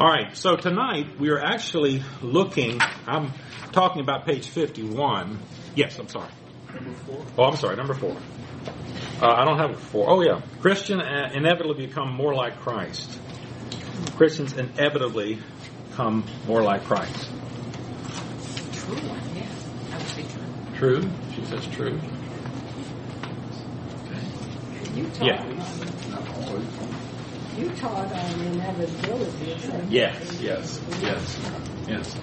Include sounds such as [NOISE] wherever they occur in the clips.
All right, so tonight we are actually looking, I'm talking about page 51. Yes, I'm sorry. Number four. Oh, I'm sorry, number four. Uh, I don't have a four. Oh, yeah. Christian uh, inevitably become more like Christ. Christians inevitably become more like Christ. True one, yeah. That would be true. True? She says true. You taught Yeah. You taught on inevitability. Yes, yes, yes, yes.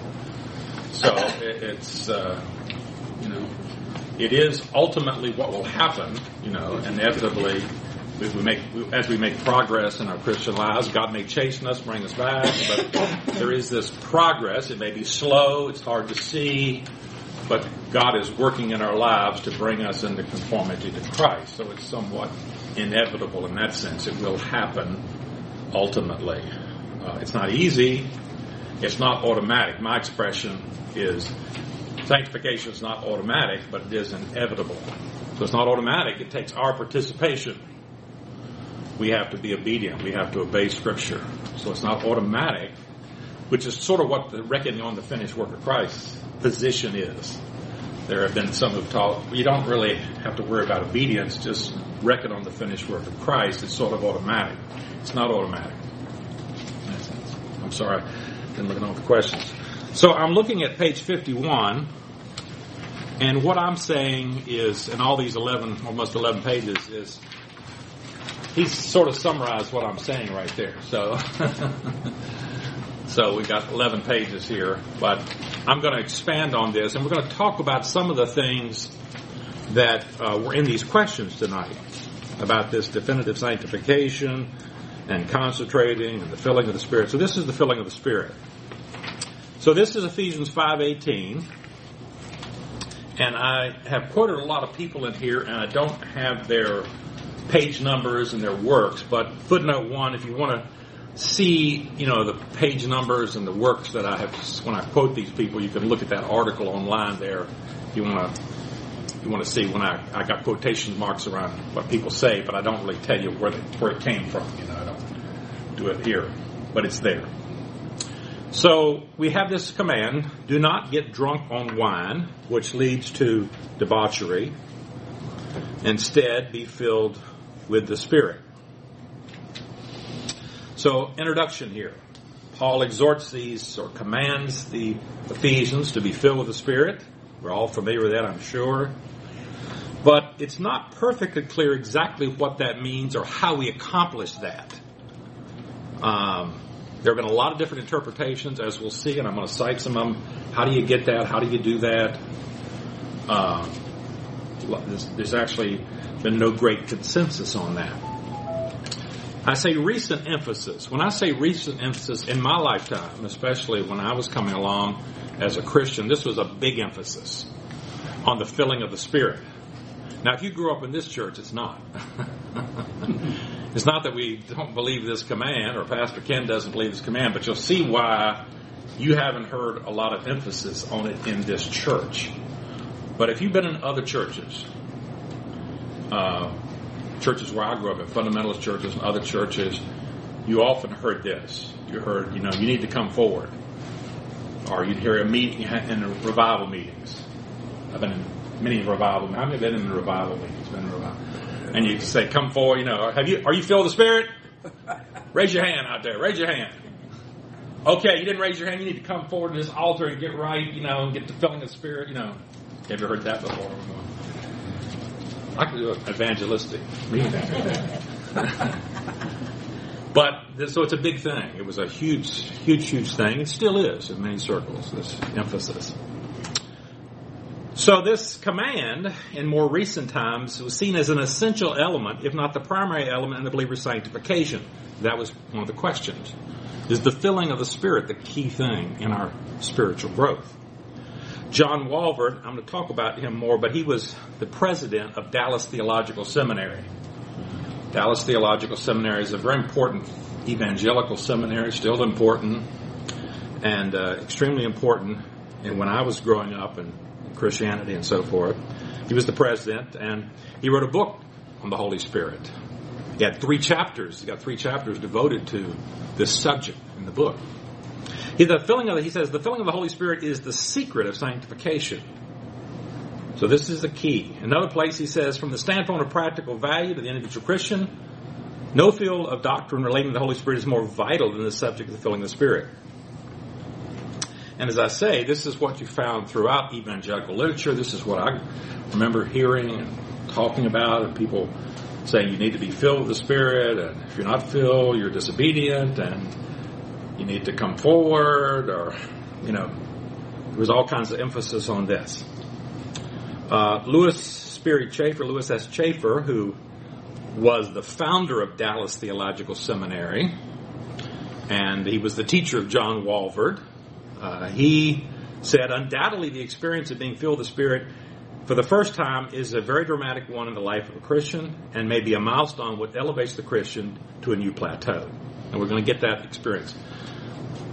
So it, it's, uh, you know, it is ultimately what will happen, you know, inevitably. If we make, as we make progress in our Christian lives, God may chasten us, bring us back, but there is this progress. It may be slow, it's hard to see, but God is working in our lives to bring us into conformity to Christ. So it's somewhat inevitable in that sense. It will happen ultimately. Uh, it's not easy. It's not automatic. My expression is sanctification is not automatic, but it is inevitable. So it's not automatic. It takes our participation. We have to be obedient. We have to obey Scripture. So it's not automatic, which is sort of what the reckoning on the finished work of Christ's position is. There have been some who've taught you don't really have to worry about obedience, just reckon on the finished work of Christ. It's sort of automatic. It's not automatic. I'm sorry, didn't look at all the questions. So I'm looking at page 51, and what I'm saying is, in all these 11, almost 11 pages, is he's sort of summarized what I'm saying right there. So, [LAUGHS] so we got 11 pages here, but I'm going to expand on this, and we're going to talk about some of the things that uh, were in these questions tonight about this definitive sanctification and concentrating and the filling of the Spirit. So this is the filling of the Spirit. So this is Ephesians 5:18. And I have quoted a lot of people in here and I don't have their page numbers and their works, but footnote 1 if you want to see, you know, the page numbers and the works that I have when I quote these people, you can look at that article online there. If you want to you want to see when I, I got quotation marks around what people say, but I don't really tell you where, they, where it came from. You know, I don't do it here, but it's there. So we have this command: do not get drunk on wine, which leads to debauchery. Instead, be filled with the Spirit. So, introduction here. Paul exhorts these or commands the Ephesians to be filled with the Spirit. We're all familiar with that, I'm sure. But it's not perfectly clear exactly what that means or how we accomplish that. Um, there have been a lot of different interpretations, as we'll see, and I'm going to cite some of them. How do you get that? How do you do that? Um, there's, there's actually been no great consensus on that. I say recent emphasis. When I say recent emphasis in my lifetime, especially when I was coming along as a Christian, this was a big emphasis on the filling of the Spirit. Now, if you grew up in this church, it's not. it's not that we don't believe this command, or Pastor Ken doesn't believe this command, but you'll see why you haven't heard a lot of emphasis on it in this church. But if you've been in other churches, uh, churches where I grew up, in fundamentalist churches and other churches, you often heard this. You heard, you know, you need to come forward. Or you'd hear a meeting in revival meetings. I've been in many revival. How many have been in the revival meetings? Been in revival. And you say, "Come forward." You know, have you? Are you filled with the Spirit? [LAUGHS] Raise your hand out there. Raise your hand. Okay, you didn't raise your hand. You need to come forward to this altar and get right. You know, and get the filling of the Spirit. You know, have you heard that before? I could do an evangelistic meeting. [LAUGHS] but so it's a big thing. It was a huge, huge, huge thing. It still is in many circles. This emphasis. So this command in more recent times was seen as an essential element, if not the primary element in the believer's sanctification. That was one of the questions. Is the filling of the Spirit the key thing in our spiritual growth? John Walvoord, I'm going to talk about him more, but he was the president of Dallas Theological Seminary. Dallas Theological Seminary is a very important evangelical seminary, still important, and uh, extremely important. And when I was growing up and Christianity and so forth. He was the president, and he wrote a book on the Holy Spirit. He had three chapters. He got three chapters devoted to this subject in the book. He, the filling of the, he says the filling of the Holy Spirit is the secret of sanctification. So this is the key. Another place he says, from the standpoint of practical value to the individual Christian, no field of doctrine relating to the Holy Spirit is more vital than the subject of the filling of the Spirit. And as I say, this is what you found throughout evangelical literature. This is what I remember hearing and talking about, and people saying you need to be filled with the Spirit, and if you're not filled, you're disobedient, and you need to come forward, or, you know, there was all kinds of emphasis on this. Uh, Lewis Sperry Chafer, Lewis S. Chafer, who was the founder of Dallas Theological Seminary, and he was the teacher of John Walvoord. Uh, he said, undoubtedly, the experience of being filled with the Spirit for the first time is a very dramatic one in the life of a Christian and may be a milestone which elevates the Christian to a new plateau. And we're going to get that experience.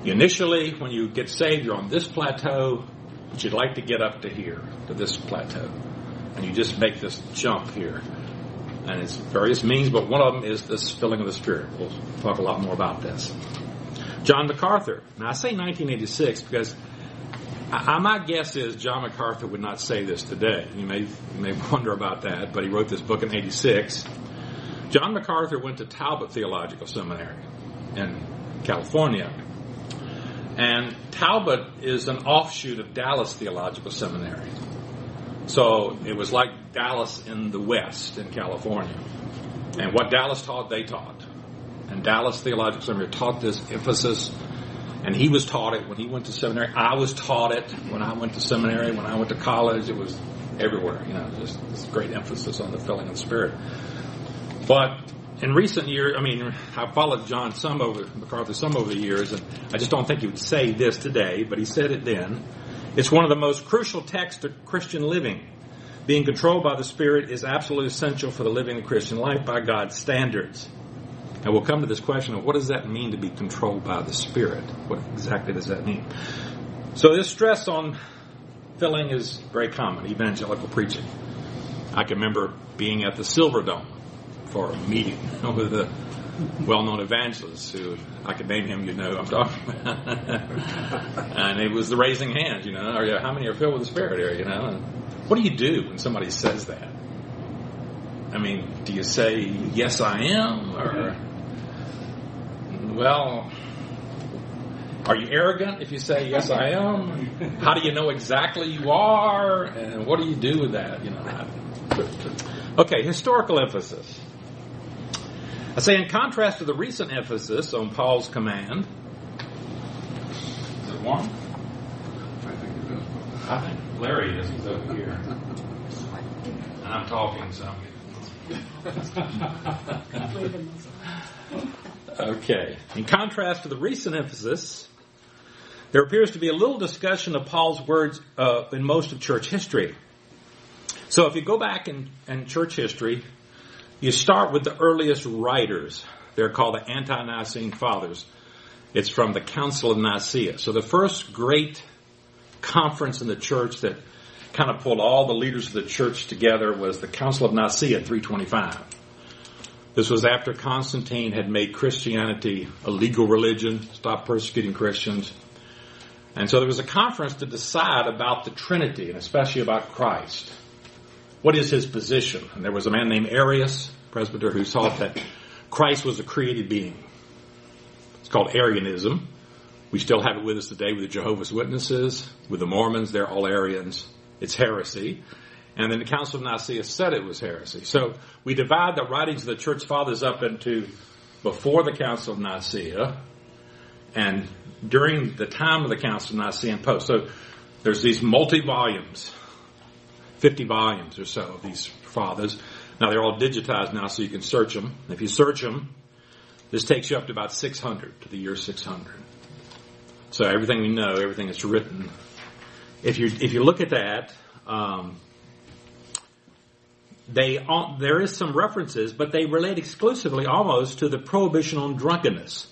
Initially, when you get saved, you're on this plateau, but you'd like to get up to here, to this plateau. And you just make this jump here. And it's various means, but one of them is this filling of the Spirit. We'll talk a lot more about this. John MacArthur. Now I say 1986 because I, my guess is John MacArthur would not say this today. You may, you may [LAUGHS] wonder about that, but he wrote this book in 86. John MacArthur went to Talbot Theological Seminary in California. And Talbot is an offshoot of Dallas Theological Seminary. So it was like Dallas in the West in California. And what Dallas taught, they taught. Dallas Theological Seminary taught this emphasis, and he was taught it when he went to seminary. I was taught it when I went to seminary, when I went to college. It was everywhere, you know, just this great emphasis on the filling of the Spirit. But in recent years, I mean, I followed John some over MacArthur some over the years, and I just don't think he would say this today, but he said it then. It's one of the most crucial texts to Christian living. Being controlled by the Spirit is absolutely essential for the living the Christian life by God's standards. And we'll come to this question of what does that mean to be controlled by the Spirit? What exactly does that mean? So this stress on filling is very common, evangelical preaching. I can remember being at the Silver Dome for a meeting [LAUGHS] with a well-known evangelist who I could name him, you know I'm talking about. [LAUGHS] and it was the raising hand, you know, how many are filled with the Spirit here, you know? And what do you do when somebody says that? I mean, do you say, yes, I am? Or, well, are you arrogant if you say, yes, I am? How do you know exactly you are? And what do you do with that? You know, okay, historical emphasis. I say, in contrast to the recent emphasis on Paul's command, is it one? I think it is. I think Larry is. He's over here. And I'm talking, so. Okay. In contrast to the recent emphasis, there appears to be a little discussion of Paul's words uh, in most of church history. So if you go back in, in church history, you start with the earliest writers. They're called the Ante-Nicene Fathers. It's from the Council of Nicaea. So the first great conference in the church that kind of pulled all the leaders of the church together was the Council of Nicaea 325. This was after Constantine had made Christianity a legal religion, stopped persecuting Christians. And so there was a conference to decide about the Trinity and especially about Christ. What is his position? And there was a man named Arius, presbyter, who thought that Christ was a created being. It's called Arianism. We still have it with us today with the Jehovah's Witnesses, with the Mormons, they're all Arians. It's heresy. And then the Council of Nicaea said it was heresy. So we divide the writings of the church fathers up into before the Council of Nicaea and during the time of the Council of Nicaea and post. So there's these multi volumes 50 volumes or so of these fathers. Now they're all digitized now, so you can search them. If you search them, this takes you up to about 600, to the year 600. So everything we know, everything that's written. If you if you look at that, um, they there is some references, but they relate exclusively almost to the prohibition on drunkenness.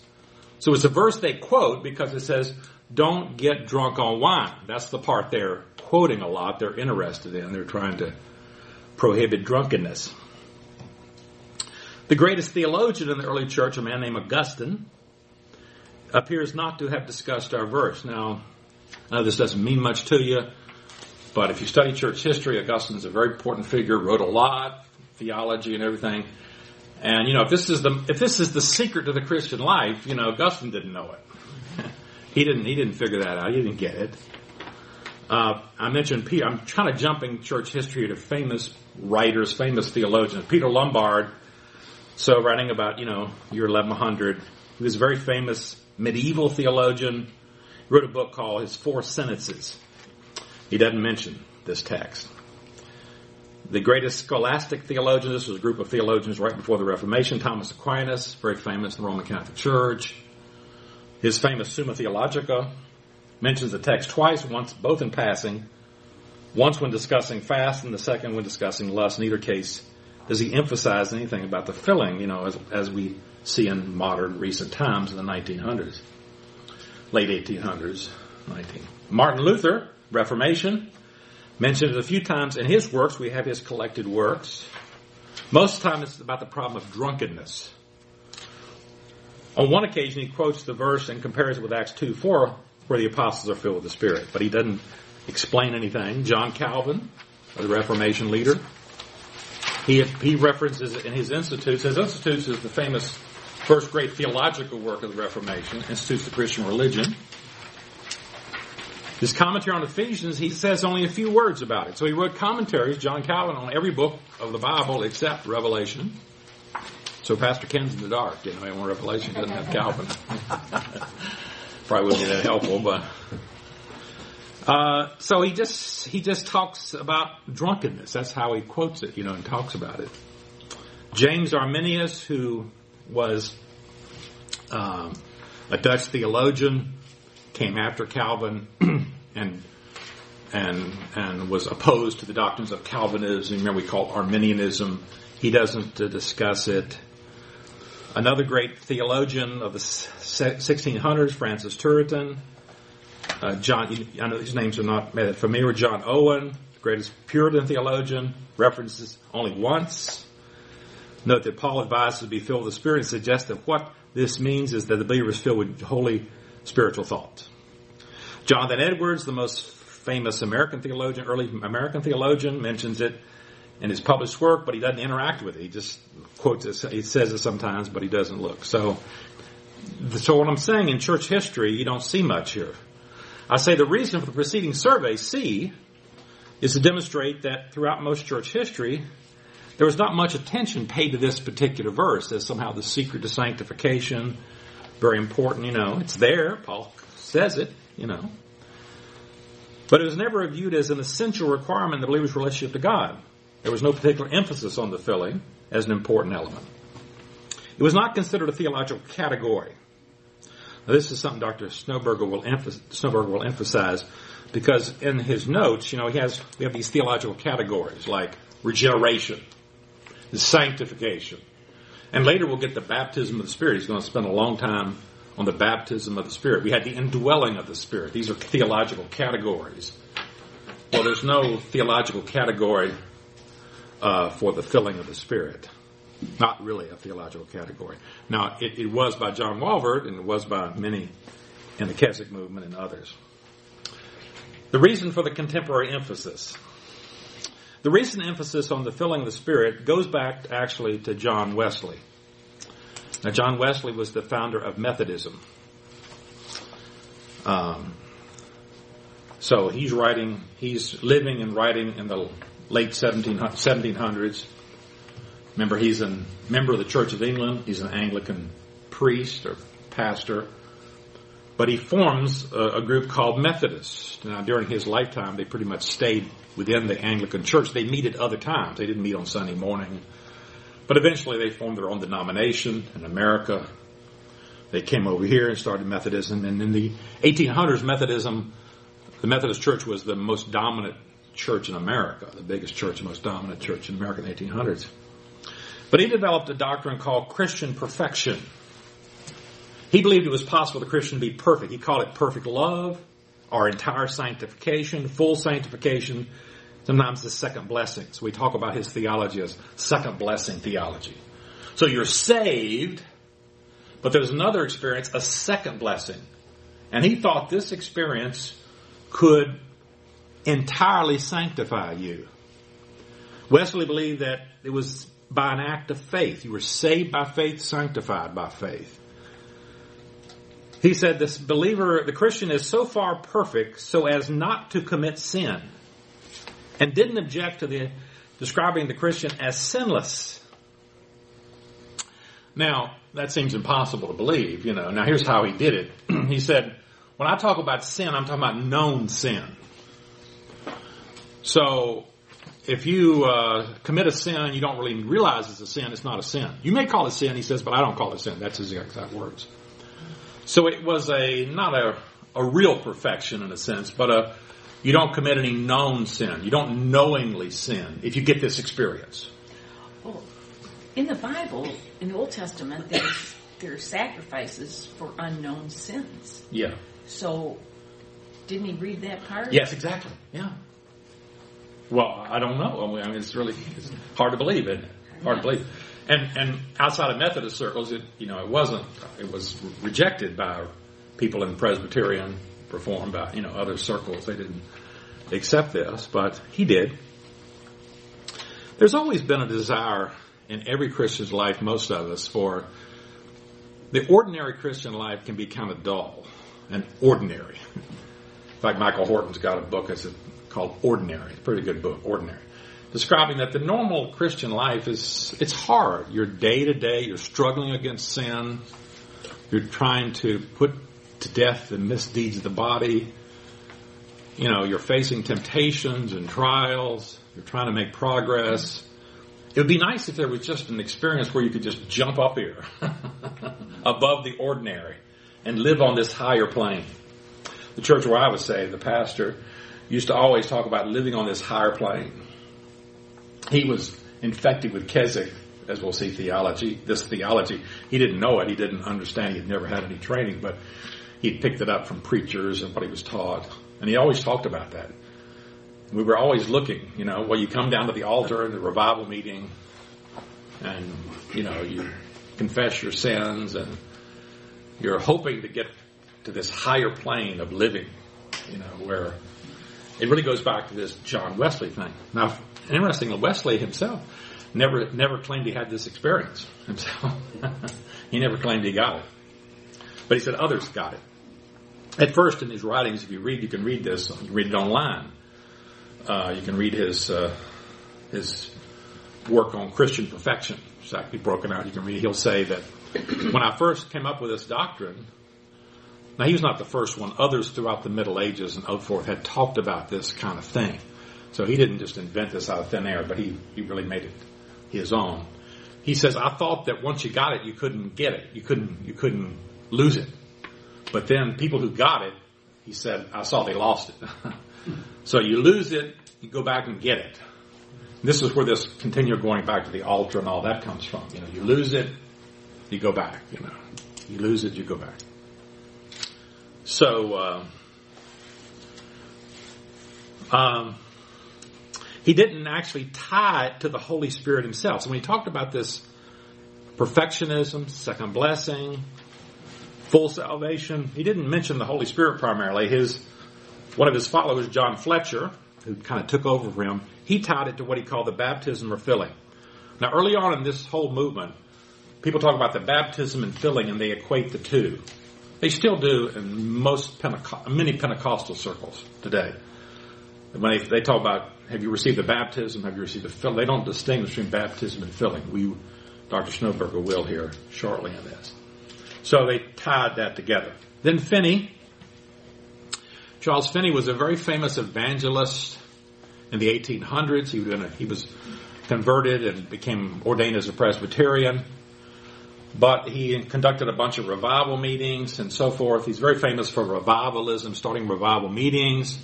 So it's a verse they quote because it says, "Don't get drunk on wine." That's the part they're quoting a lot. They're interested in. They're trying to prohibit drunkenness. The greatest theologian in the early church, a man named Augustine, appears not to have discussed our verse. Now, I know this doesn't mean much to you, but if you study church history, Augustine's a very important figure, wrote a lot, theology and everything. And you know, if this is the if this is the secret to the Christian life, you know, Augustine didn't know it. [LAUGHS] he didn't he didn't figure that out. He didn't get it. Uh, I mentioned Peter. I'm kind of jumping church history to famous writers, famous theologians. Peter Lombard. So writing about you know year 1100, he was a very famous medieval theologian. He wrote a book called his Four Sentences. He doesn't mention this text. The greatest scholastic theologian, this was a group of theologians right before the Reformation, Thomas Aquinas, very famous in the Roman Catholic Church. His famous Summa Theologica mentions the text twice, once both in passing, once when discussing fast and the second when discussing lust. In either case, does he emphasize anything about the filling, you know, as, as we see in modern recent times in the 1900s, late 1800s, 19. Martin Luther, Reformation, mentioned it a few times in his works. We have his collected works. Most of the time it's about the problem of drunkenness. On one occasion he quotes the verse and compares it with Acts 2 4, where the apostles are filled with the Spirit, but he doesn't explain anything. John Calvin, the Reformation leader, he, he references in his Institutes. His Institutes is the famous first great theological work of the Reformation, Institutes of Christian Religion. His commentary on Ephesians, he says only a few words about it. So he wrote commentaries, John Calvin, on every book of the Bible except Revelation. So Pastor Ken's in the dark, you know, on Revelation doesn't have Calvin. [LAUGHS] Probably wouldn't be that helpful, but uh, so he just he just talks about drunkenness. That's how he quotes it, you know, and talks about it. James Arminius, who was um, a Dutch theologian, came after Calvin [CLEARS THROAT] and and and was opposed to the doctrines of Calvinism. Remember, we call it Arminianism. He doesn't uh, discuss it. Another great theologian of the 1600s, Francis Turretin. Uh, John, I know these names are not familiar. John Owen, greatest Puritan theologian, references only once. Note that Paul advises to be filled with the Spirit and suggests that what this means is that the believer is filled with holy spiritual thoughts. Jonathan Edwards, the most famous American theologian, early American theologian, mentions it in his published work, but he doesn't interact with it. He just quotes it. He says it sometimes, but he doesn't look. So, so what I'm saying in church history, you don't see much here. I say the reason for the preceding survey, C, is to demonstrate that throughout most church history, there was not much attention paid to this particular verse as somehow the secret to sanctification, very important, you know, it's there. Paul says it, you know. But it was never viewed as an essential requirement in the believer's relationship to God. There was no particular emphasis on the filling as an important element. It was not considered a theological category. Now, this is something Dr. Snoeberger will, emph- Snoeberger will emphasize because in his notes, you know, he has, we have these theological categories like regeneration, sanctification, and later we'll get the baptism of the Spirit. He's going to spend a long time on the baptism of the Spirit. We had the indwelling of the Spirit. These are theological categories. Well, there's no theological category uh, for the filling of the Spirit. Not really a theological category. Now, it, it was by John Walvoord, and it was by many in the Keswick movement and others. The reason for the contemporary emphasis. The recent emphasis on the filling of the Spirit goes back actually to John Wesley. Now, John Wesley was the founder of Methodism. Um, so he's writing, he's living and writing in the late 17, 1700s. Remember, he's a member of the Church of England. He's an Anglican priest or pastor. But he forms a, a group called Methodists. Now, during his lifetime, they pretty much stayed within the Anglican Church. They meet at other times. They didn't meet on Sunday morning but eventually they formed their own denomination in America. They came over here and started Methodism. And in the 1800s, Methodism, the Methodist Church was the most dominant church in America, the biggest church, the most dominant church in America in the 1800s. But he developed a doctrine called Christian perfection. He believed it was possible for the Christian to be perfect. He called it perfect love, our entire sanctification, full sanctification, Sometimes the second blessing. So we talk about his theology as second blessing theology. So you're saved, But there's another experience, a second blessing. And he thought this experience could entirely sanctify you. Wesley believed that it was by an act of faith. You were saved by faith, sanctified by faith. He said this believer, the Christian is so far perfect so as not to commit sin and didn't object to the describing the Christian as sinless. Now, that seems impossible to believe, you know. Now here's how he did it. [CLEARS THROAT] he said, when I talk about sin, I'm talking about known sin. So, if you uh, commit a sin and you don't really realize it's a sin, it's not a sin. You may call it sin, he says, but I don't call it sin. That's his exact words. So it was a not a a real perfection in a sense, but a you don't commit any known sin. You don't knowingly sin if you get this experience. Well, in the Bible, in the Old Testament, there's there's sacrifices for unknown sins. Yeah. So, didn't he read that part? Yes, exactly. Yeah. Well, I don't know. I mean, it's really it's hard to believe, isn't it? Hard to believe. And and outside of Methodist circles, it you know it wasn't. It was rejected by people in Presbyterian, Reformed, by you know other circles. They didn't accept this, but he did. There's always been a desire in every Christian's life, most of us, for the ordinary Christian life can be kind of dull and ordinary. In fact, Michael Horton's got a book called Ordinary. It's a pretty good book, Ordinary describing that the normal Christian life is, it's hard. You're day to day, you're struggling against sin, you're trying to put to death the misdeeds of the body, you know, you're facing temptations and trials, you're trying to make progress. It would be nice if there was just an experience where you could just jump up here [LAUGHS] above the ordinary and live on this higher plane. The church where I was saved, the pastor used to always talk about living on this higher plane he was infected with Keswick, as we'll see theology, this theology. He didn't know it. He didn't understand. He'd never had any training, but he'd picked it up from preachers and what he was taught. And he always talked about that. We were always looking, you know, well, you come down to the altar in the revival meeting and, you know, you confess your sins and you're hoping to get to this higher plane of living, you know, where it really goes back to this John Wesley thing. Now, interestingly, Wesley himself never never claimed he had this experience himself. [LAUGHS] he never claimed he got it, but he said others got it. At first, in his writings, if you read, you can read this. You can read it online. Uh, you can read his uh, his work on Christian perfection. It's actually broken out. You can read. He'll say that [CLEARS THROAT] when I first came up with this doctrine, now, he was not the first one. Others throughout the Middle Ages and so forth had talked about this kind of thing. So he didn't just invent this out of thin air, but he, he really made it his own. He says, I thought that once you got it, you couldn't get it. You couldn't, you couldn't lose it. But then people who got it, he said, I saw they lost it. [LAUGHS] so you lose it, you go back and get it. This is where this continual going back to the altar and all that comes from. You know, you lose it, you go back, you know. You lose it, you go back. So, uh, um, he didn't actually tie it to the Holy Spirit himself. So when he talked about this perfectionism, second blessing, full salvation, he didn't mention the Holy Spirit primarily. His one of his followers, John Fletcher, who kind of took over for him, he tied it to what he called the baptism or filling. Now, early on in this whole movement, people talk about the baptism and filling, and they equate the two. They still do in most many Pentecostal circles today. When they, they, talk about, have you received the baptism? Have you received the filling? They don't distinguish between baptism and filling. We, Dr. Snoeberger will here shortly on this. So they tied that together. Then Finney, Charles Finney was a very famous evangelist in the 1800s. He, a, he was converted and became ordained as a Presbyterian but he conducted a bunch of revival meetings and so forth. He's very famous for revivalism, starting revival meetings.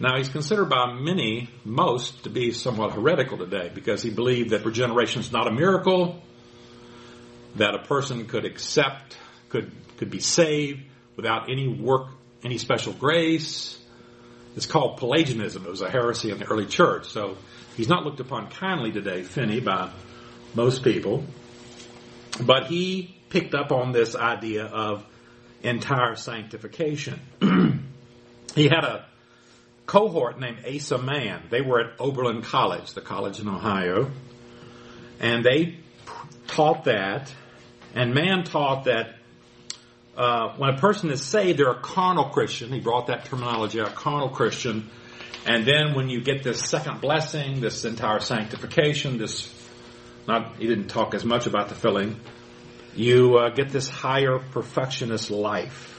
Now he's considered by many, most, to be somewhat heretical today because he believed that regeneration is not a miracle, that a person could accept, could, could be saved without any work, any special grace. It's called Pelagianism. It was a heresy in the early church. So he's not looked upon kindly today, Finney, by most people. But he picked up on this idea of entire sanctification. [CLEARS THROAT] he had a cohort named Asa Mahan. They were at Oberlin College, the college in Ohio, and they taught that. And Mahan taught that uh, when a person is saved, they're a carnal Christian. He brought that terminology out, carnal Christian. And then when you get this second blessing, this entire sanctification, this not he didn't talk as much about the filling, you uh, get this higher perfectionist life.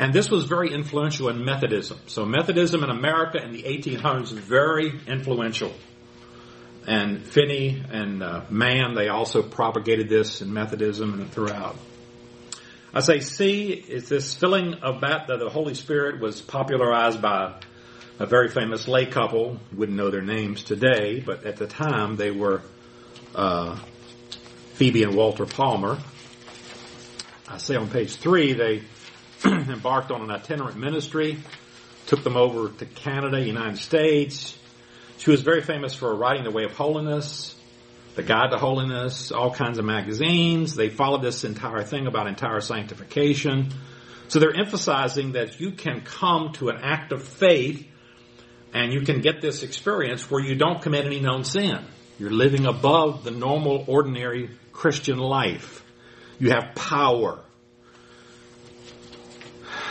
And this was very influential in Methodism. So Methodism in America in the 1800s was very influential. And Finney and uh, Mahan, they also propagated this in Methodism and throughout. I say C is this filling of that, that the Holy Spirit was popularized by a very famous lay couple. Wouldn't know their names today, but at the time they were uh, Phoebe and Walter Palmer. I say on page three, they [CLEARS THROAT] embarked on an itinerant ministry, took them over to Canada, United States. She was very famous for writing The Way of Holiness, The Guide to Holiness, all kinds of magazines. They followed this entire thing about entire sanctification. So they're emphasizing that you can come to an act of faith and you can get this experience where you don't commit any known sin. You're living above the normal, ordinary Christian life. You have power.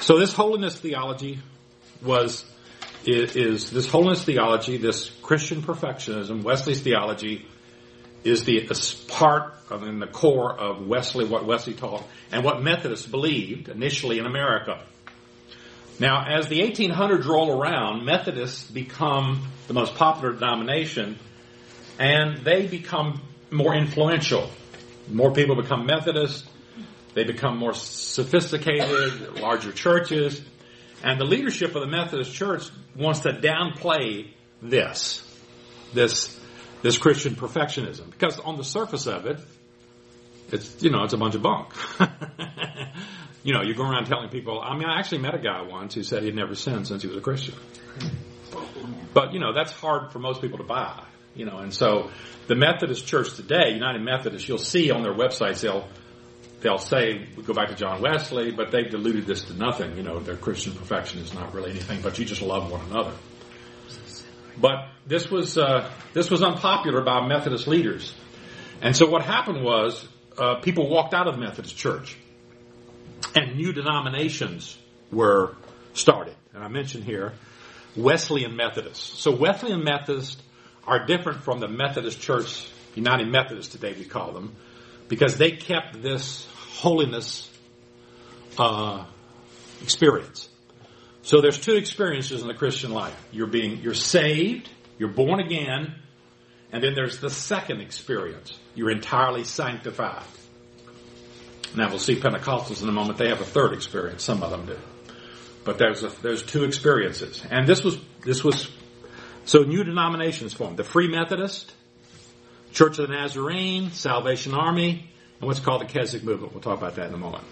So this holiness theology was is, is, this holiness theology, this Christian perfectionism, Wesley's theology, is the is part of in the core of Wesley, what Wesley taught, and what Methodists believed initially in America. Now, as the 1800s roll around, Methodists become the most popular denomination, and they become more influential. More people become Methodists. They become more sophisticated, larger churches. And the leadership of the Methodist Church wants to downplay this, this, this Christian perfectionism. Because on the surface of it, it's, you know, it's a bunch of bunk. [LAUGHS] you know, you go around telling people, I mean, I actually met a guy once who said he'd never sinned since he was a Christian. But, you know, that's hard for most people to buy, you know, and so the Methodist Church today, United Methodist, you'll see on their websites, they'll, they'll say, we go back to John Wesley, but they've diluted this to nothing. You know, their Christian perfection is not really anything, but you just love one another. But this was, uh, this was unpopular by Methodist leaders. And so what happened was, uh, people walked out of the Methodist Church and new denominations were started. And I mentioned here Wesleyan Methodists. So Wesleyan Methodists are different from the Methodist Church, United Methodists today we call them, because they kept this holiness uh, experience. So there's two experiences in the Christian life. You're being you're saved, you're born again, and then there's the second experience. You're entirely sanctified. Now we'll see Pentecostals in a moment. They have a third experience. Some of them do, but there's a, there's two experiences, and this was this was so new denominations formed: the Free Methodist, Church of the Nazarene, Salvation Army, and what's called the Keswick Movement. We'll talk about that in a moment.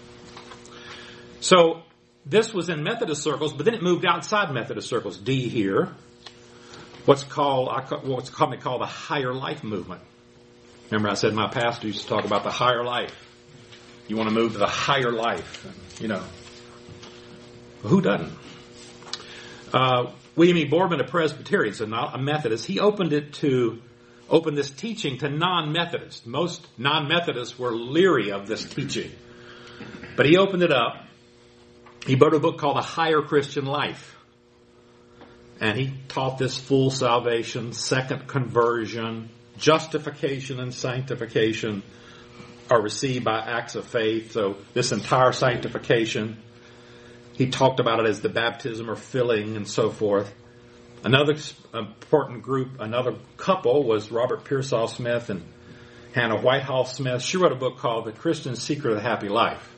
So this was in Methodist circles, but then it moved outside Methodist circles. D here, what's called what's commonly called the higher life movement. Remember, I said my pastor used to talk about the higher life. You want to move to the higher life, you know. Who doesn't? Uh, William E. Boardman, a Presbyterian, so not a Methodist, he opened it to open this teaching to non-Methodists. Most non-Methodists were leery of this teaching, but he opened it up. He wrote a book called A Higher Christian Life. And he taught this full salvation, second conversion, justification and sanctification are received by acts of faith. So this entire sanctification, he talked about it as the baptism or filling and so forth. Another important group, another couple was Robert Pearsall Smith and Hannah Whitall Smith. She wrote a book called The Christian Secret of the Happy Life.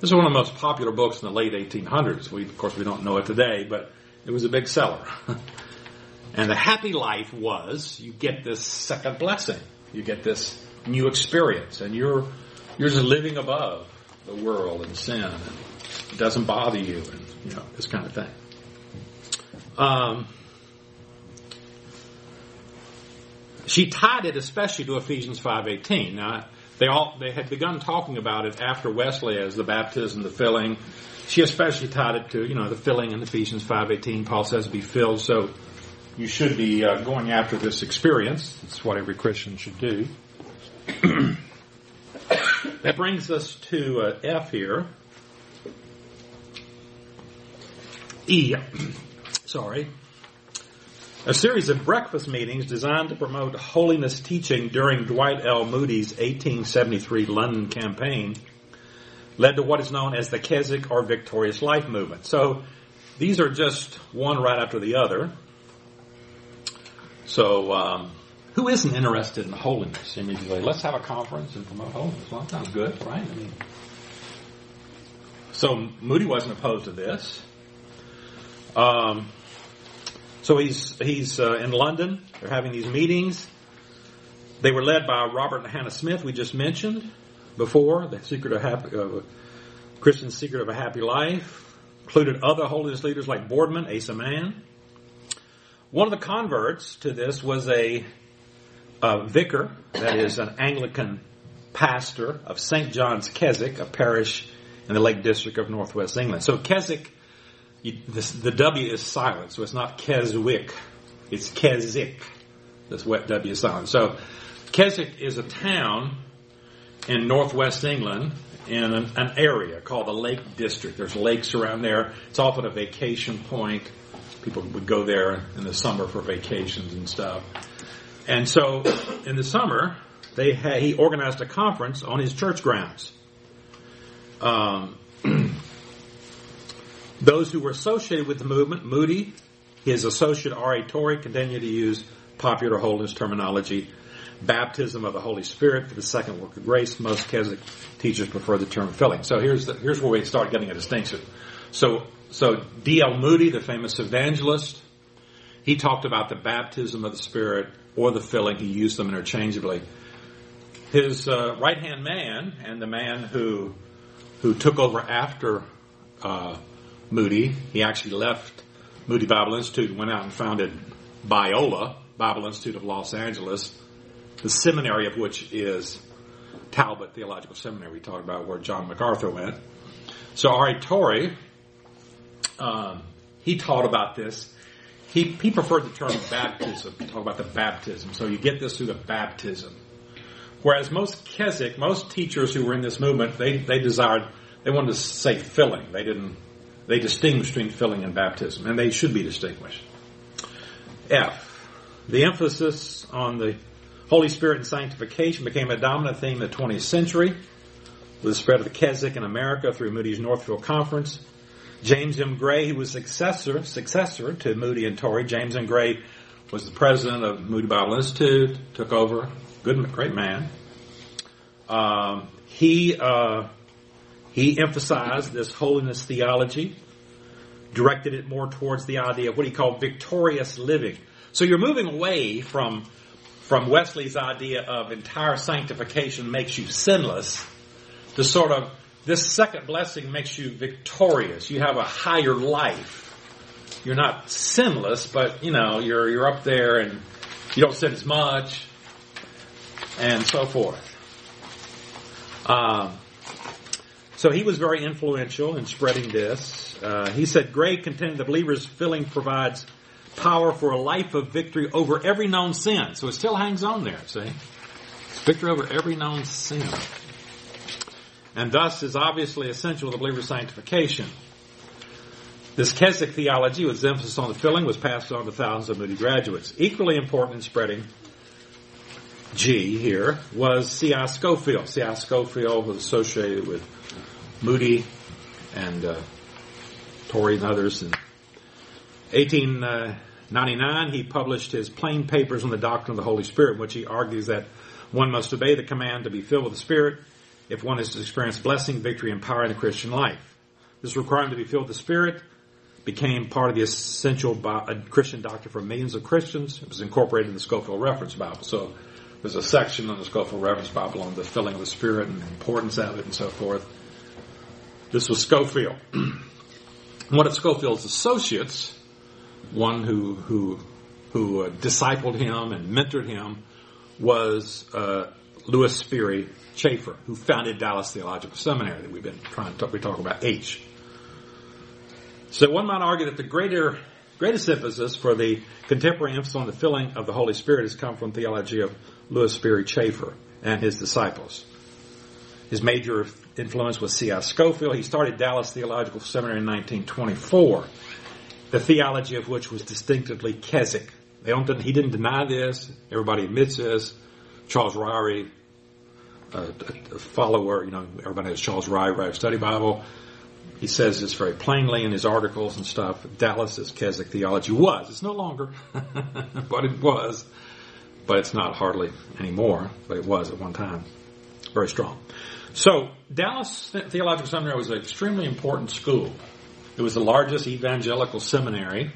This is one of the most popular books in the late 1800s. We, of course, we don't know it today, but it was a big seller. [LAUGHS] and the happy life was you get this second blessing. You get this new experience, and you're you're just living above the world and sin, and it doesn't bother you, and you know this kind of thing. Um, she tied it especially to Ephesians five eighteen. Now, they all they had begun talking about it after Wesley as the baptism, the filling. She especially tied it to you know the filling in Ephesians five eighteen. Paul says be filled, so you should be uh, going after this experience. It's what every Christian should do. [COUGHS] that brings us to uh, F here. E, sorry. A series of breakfast meetings designed to promote holiness teaching during Dwight L. Moody's 1873 London campaign led to what is known as the Keswick or Victorious Life movement. So these are just one right after the other. So, um, who isn't interested in holiness? I mean, let's have a conference and promote holiness. Well, that sounds good, right? I mean, so Moody wasn't opposed to this. Um, so he's he's uh, in London. They're having these meetings. They were led by Robert and Hannah Smith. We just mentioned before the secret of happy, uh, Christian secret of a happy life. Included other holiness leaders like Boardman, Asa Mahan. One of the converts to this was a, a vicar, that is an Anglican pastor of St. John's Keswick, a parish in the Lake District of Northwest England. So Keswick you, this, the W is silent, so it's not Keswick. It's Keswick. This wet W is silent. So Keswick is a town in northwest England in an, an, area called the Lake District. There's lakes around there. It's often a vacation point. People would go there in the summer for vacations and stuff. And so in the summer, they had, he organized a conference on his church grounds. Um, [CLEARS THROAT] Those who were associated with the movement, Moody, his associate R.A. Torrey, continue to use popular holiness terminology. Baptism of the Holy Spirit for the second work of grace. Most Keswick teachers prefer the term filling. So here's the, here's where we start getting a distinction. So so D.L. Moody, the famous evangelist, he talked about the baptism of the Spirit or the filling. He used them interchangeably. His uh, right hand man and the man who who took over after uh, Moody. He actually left Moody Bible Institute and went out and founded Biola, Bible Institute of Los Angeles, the seminary of which is Talbot Theological Seminary we talked about where John MacArthur went. So R.A. Torrey, um, he taught about this. He, he preferred the term baptism, to talk about the baptism. So you get this through the baptism. Whereas most Keswick, most teachers who were in this movement, they, they desired, they wanted to say filling. They didn't they distinguish between filling and baptism, and they should be distinguished. F. The emphasis on the Holy Spirit and sanctification became a dominant theme in the 20th century with the spread of the Keswick in America through Moody's Northfield Conference. James M. Gray, who was successor successor to Moody and Torrey, James M. Gray was the president of Moody Bible Institute, took over, good, great man. Um, he uh, he emphasized this holiness theology, directed it more towards the idea of what he called victorious living. So you're moving away from, from Wesley's idea of entire sanctification makes you sinless to sort of this second blessing makes you victorious. You have a higher life. You're not sinless, but you know, you're, you're up there and you don't sin as much and so forth. Um, so he was very influential in spreading this. Uh, he said, Gray contended the believer's filling provides power for a life of victory over every known sin. So it still hangs on there, see? It's victory over every known sin. And thus is obviously essential to the believer's sanctification. This Keswick theology, with emphasis on the filling, was passed on to thousands of Moody graduates. Equally important in spreading G here was C.I. Scofield. C.I. Scofield was associated with Moody and uh, Torrey and others. In 1899, he published his plain papers on the doctrine of the Holy Spirit, in which he argues that one must obey the command to be filled with the Spirit if one is to experience blessing, victory, and power in the Christian life. This requirement to be filled with the Spirit became part of the essential uh, Christian doctrine for millions of Christians. It was incorporated in the Scofield Reference Bible. So there's a section on the Scofield Reference Bible on the filling of the Spirit and the importance of it and so forth. This was Scofield. [CLEARS THROAT] One of Scofield's associates, one who who who uh, discipled him and mentored him, was uh, Lewis Sperry Chafer, who founded Dallas Theological Seminary that we've been trying to talk, we talk about H. So one might argue that the greater, greatest emphasis for the contemporary emphasis on the filling of the Holy Spirit has come from theology of Lewis Sperry Chafer and his disciples. His major influence was C.I. Scofield. He started Dallas Theological Seminary in 1924, the theology of which was distinctively Keswick. They don't, he didn't deny this. Everybody admits this. Charles Ryrie, a, follower, you know, everybody knows Charles Ryrie, writes Study Bible. He says this very plainly in his articles and stuff. Dallas's Keswick theology was. It's no longer, [LAUGHS] but it was. But it's not hardly anymore, but it was at one time. Very strong. So, Dallas Theological Seminary was an extremely important school. It was the largest evangelical seminary,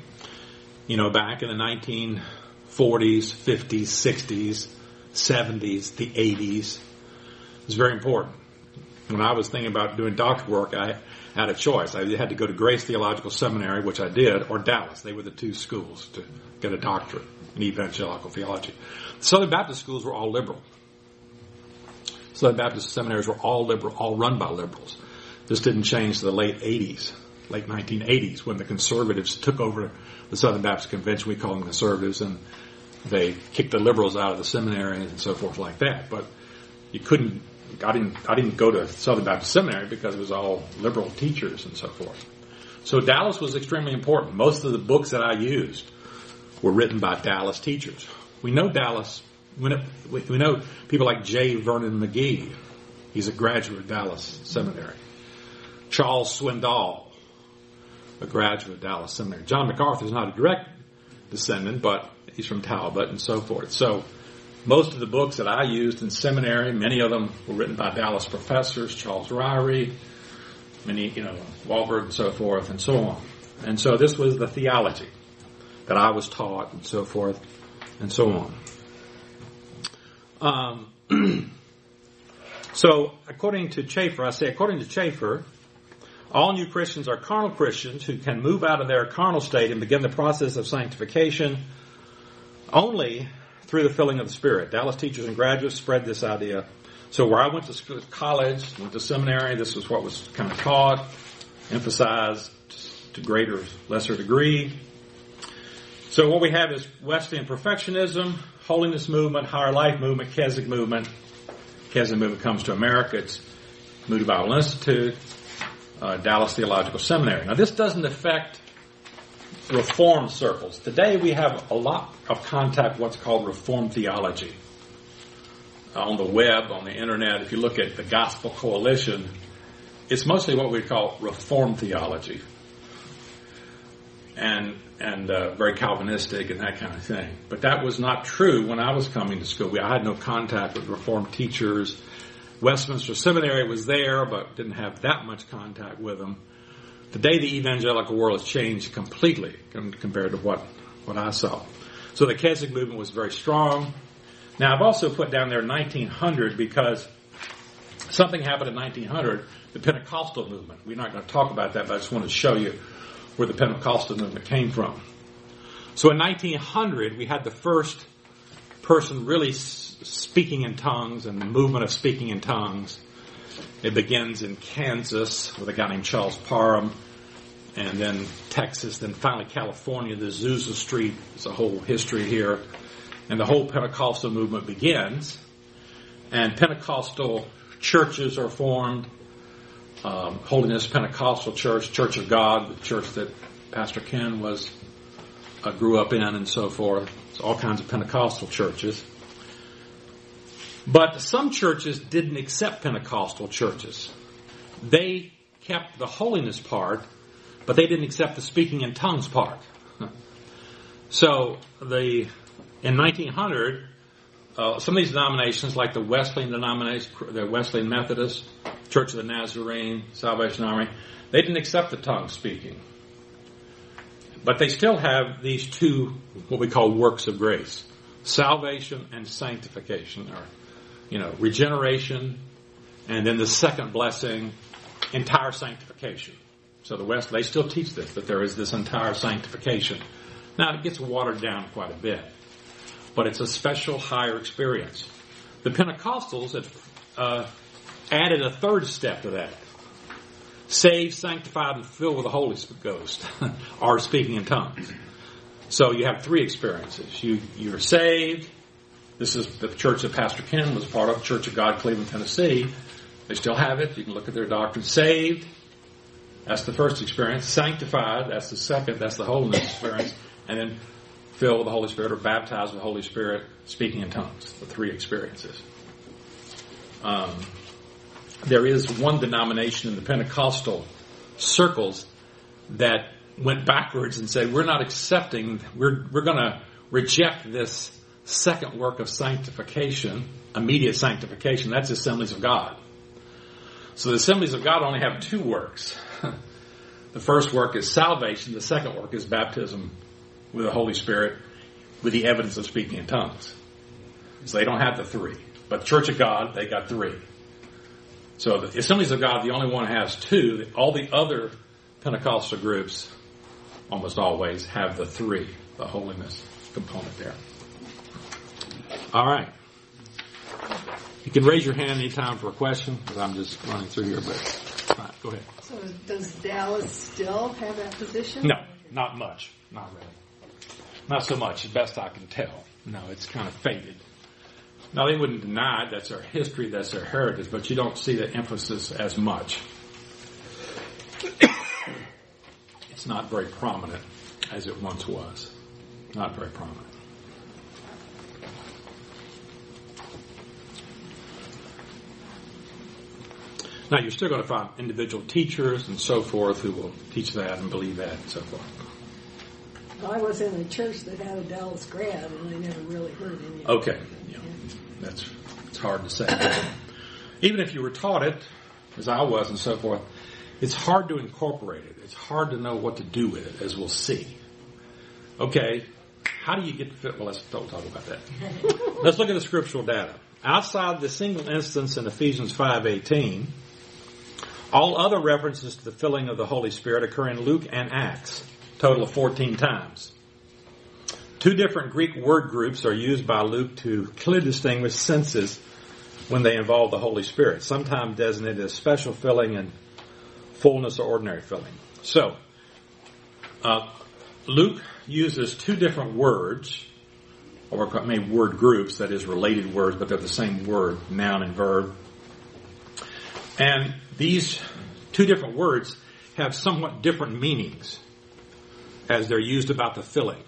you know, back in the 1940s, 50s, 60s, 70s, the 80s. It was very important. When I was thinking about doing doctor work, I had a choice. I had to go to Grace Theological Seminary, which I did, or Dallas. They were the two schools to get a doctorate in evangelical theology. The Southern Baptist schools were all liberal. Southern Baptist seminaries were all liberal, all run by liberals. This didn't change to the late 80s, late 1980s, when the conservatives took over the Southern Baptist Convention. We call them conservatives, and they kicked the liberals out of the seminary and so forth like that. But you couldn't. I didn't. I didn't go to Southern Baptist Seminary because it was all liberal teachers and so forth. So Dallas was extremely important. Most of the books that I used were written by Dallas teachers. We know Dallas. We know people like J. Vernon McGee. He's a graduate of Dallas Seminary. Charles Swindoll, a graduate of Dallas Seminary. John MacArthur is not a direct descendant, but he's from Talbot and so forth. So most of the books that I used in seminary, many of them were written by Dallas professors, Charles Ryrie, many, you know, Walvoord and so forth and so on. And so this was the theology that I was taught and so forth and so on. Um, [CLEARS THROAT] so according to Chafer, I say according to Chafer, all new Christians are carnal Christians who can move out of their carnal state and begin the process of sanctification only through the filling of the Spirit. Dallas teachers and graduates spread this idea. So where I went to school, college, went to seminary, this was what was kind of taught, emphasized to greater, lesser degree. So what we have is Wesleyan perfectionism, holiness movement, higher life movement, Keswick movement. Keswick movement comes to America. It's Moody Bible Institute, uh, Dallas Theological Seminary. Now this doesn't affect reform circles. Today we have a lot of contact what's called reform theology. On the web, on the internet, if you look at the Gospel Coalition, it's mostly what we call reform theology. And and uh, very Calvinistic and that kind of thing. But that was not true when I was coming to school. I had no contact with Reformed teachers. Westminster Seminary was there, but didn't have that much contact with them. Today, the evangelical world has changed completely compared to what, what I saw. So the Keswick movement was very strong. Now, I've also put down there 1900 because something happened in 1900, the Pentecostal movement. We're not going to talk about that, but I just want to show you where the Pentecostal movement came from. So in 1900, we had the first person really speaking in tongues and the movement of speaking in tongues. It begins in Kansas with a guy named Charles Parham, and then Texas, then finally California. The Azusa Street is a whole history here. And the whole Pentecostal movement begins. And Pentecostal churches are formed um, Holiness Pentecostal Church, Church of God, the church that Pastor Ken was uh, grew up in, and so forth. So all kinds of Pentecostal churches. But some churches didn't accept Pentecostal churches. They kept the holiness part, but they didn't accept the speaking in tongues part. [LAUGHS] So the in 1900, uh, some of these denominations, like the Wesleyan denomination, the Wesleyan Methodist, Church of the Nazarene, Salvation Army, they didn't accept the tongue speaking. But they still have these two, what we call works of grace. Salvation and sanctification, or, you know, regeneration, and then the second blessing, entire sanctification. So the West, they still teach this, that there is this entire sanctification. Now it gets watered down quite a bit, but it's a special higher experience. The Pentecostals at uh, added a third step to that. Saved, sanctified, and filled with the Holy Ghost, [LAUGHS] or speaking in tongues. So you have three experiences. You, you're saved. This is the church that Pastor Ken was part of, Church of God, Cleveland, Tennessee. They still have it. You can look at their doctrine. Saved, that's the first experience. Sanctified, that's the second. That's the holiness experience. And then filled with the Holy Spirit or baptized with the Holy Spirit, speaking in tongues. The three experiences. Um, there is one denomination in the Pentecostal circles that went backwards and said, we're not accepting, we're, we're going to reject this second work of sanctification, immediate sanctification. That's assemblies of God. So the assemblies of God only have two works. [LAUGHS] the first work is salvation. The second work is baptism with the Holy Spirit with the evidence of speaking in tongues. So they don't have the three. But Church of God, they got three. So the Assemblies of God, the only one has two. All the other Pentecostal groups, almost always, have the three, the holiness component there. All right. You can raise your hand anytime for a question, because I'm just running through here, but all right, go ahead. So does Dallas still have that position? No, not much. Not really. Not so much, as best I can tell. No, it's kind of faded. Now, they wouldn't deny it. That's their history, that's their heritage, but you don't see the emphasis as much. it's not very prominent as it once was. Not very prominent. Now, you're still going to find individual teachers and so forth who will teach that and believe that and so forth. I was in a church that had a Dallas grad, and I never really heard any. Okay, that's it's hard to say. Even if you were taught it, as I was, and so forth, it's hard to incorporate it. It's hard to know what to do with it, as we'll see. Okay, how do you get to fit? Well, let's don't talk about that. [LAUGHS] let's look at the scriptural data. Outside the single instance in Ephesians five eighteen, all other references to the filling of the Holy Spirit occur in Luke and Acts, total of fourteen times. Two different Greek word groups are used by Luke to clearly distinguish senses when they involve the Holy Spirit, sometimes designated as special filling and fullness or ordinary filling. So, uh, Luke uses two different words, or maybe word groups, that is related words, but they're the same word, noun and verb. And these two different words have somewhat different meanings as they're used about the filling.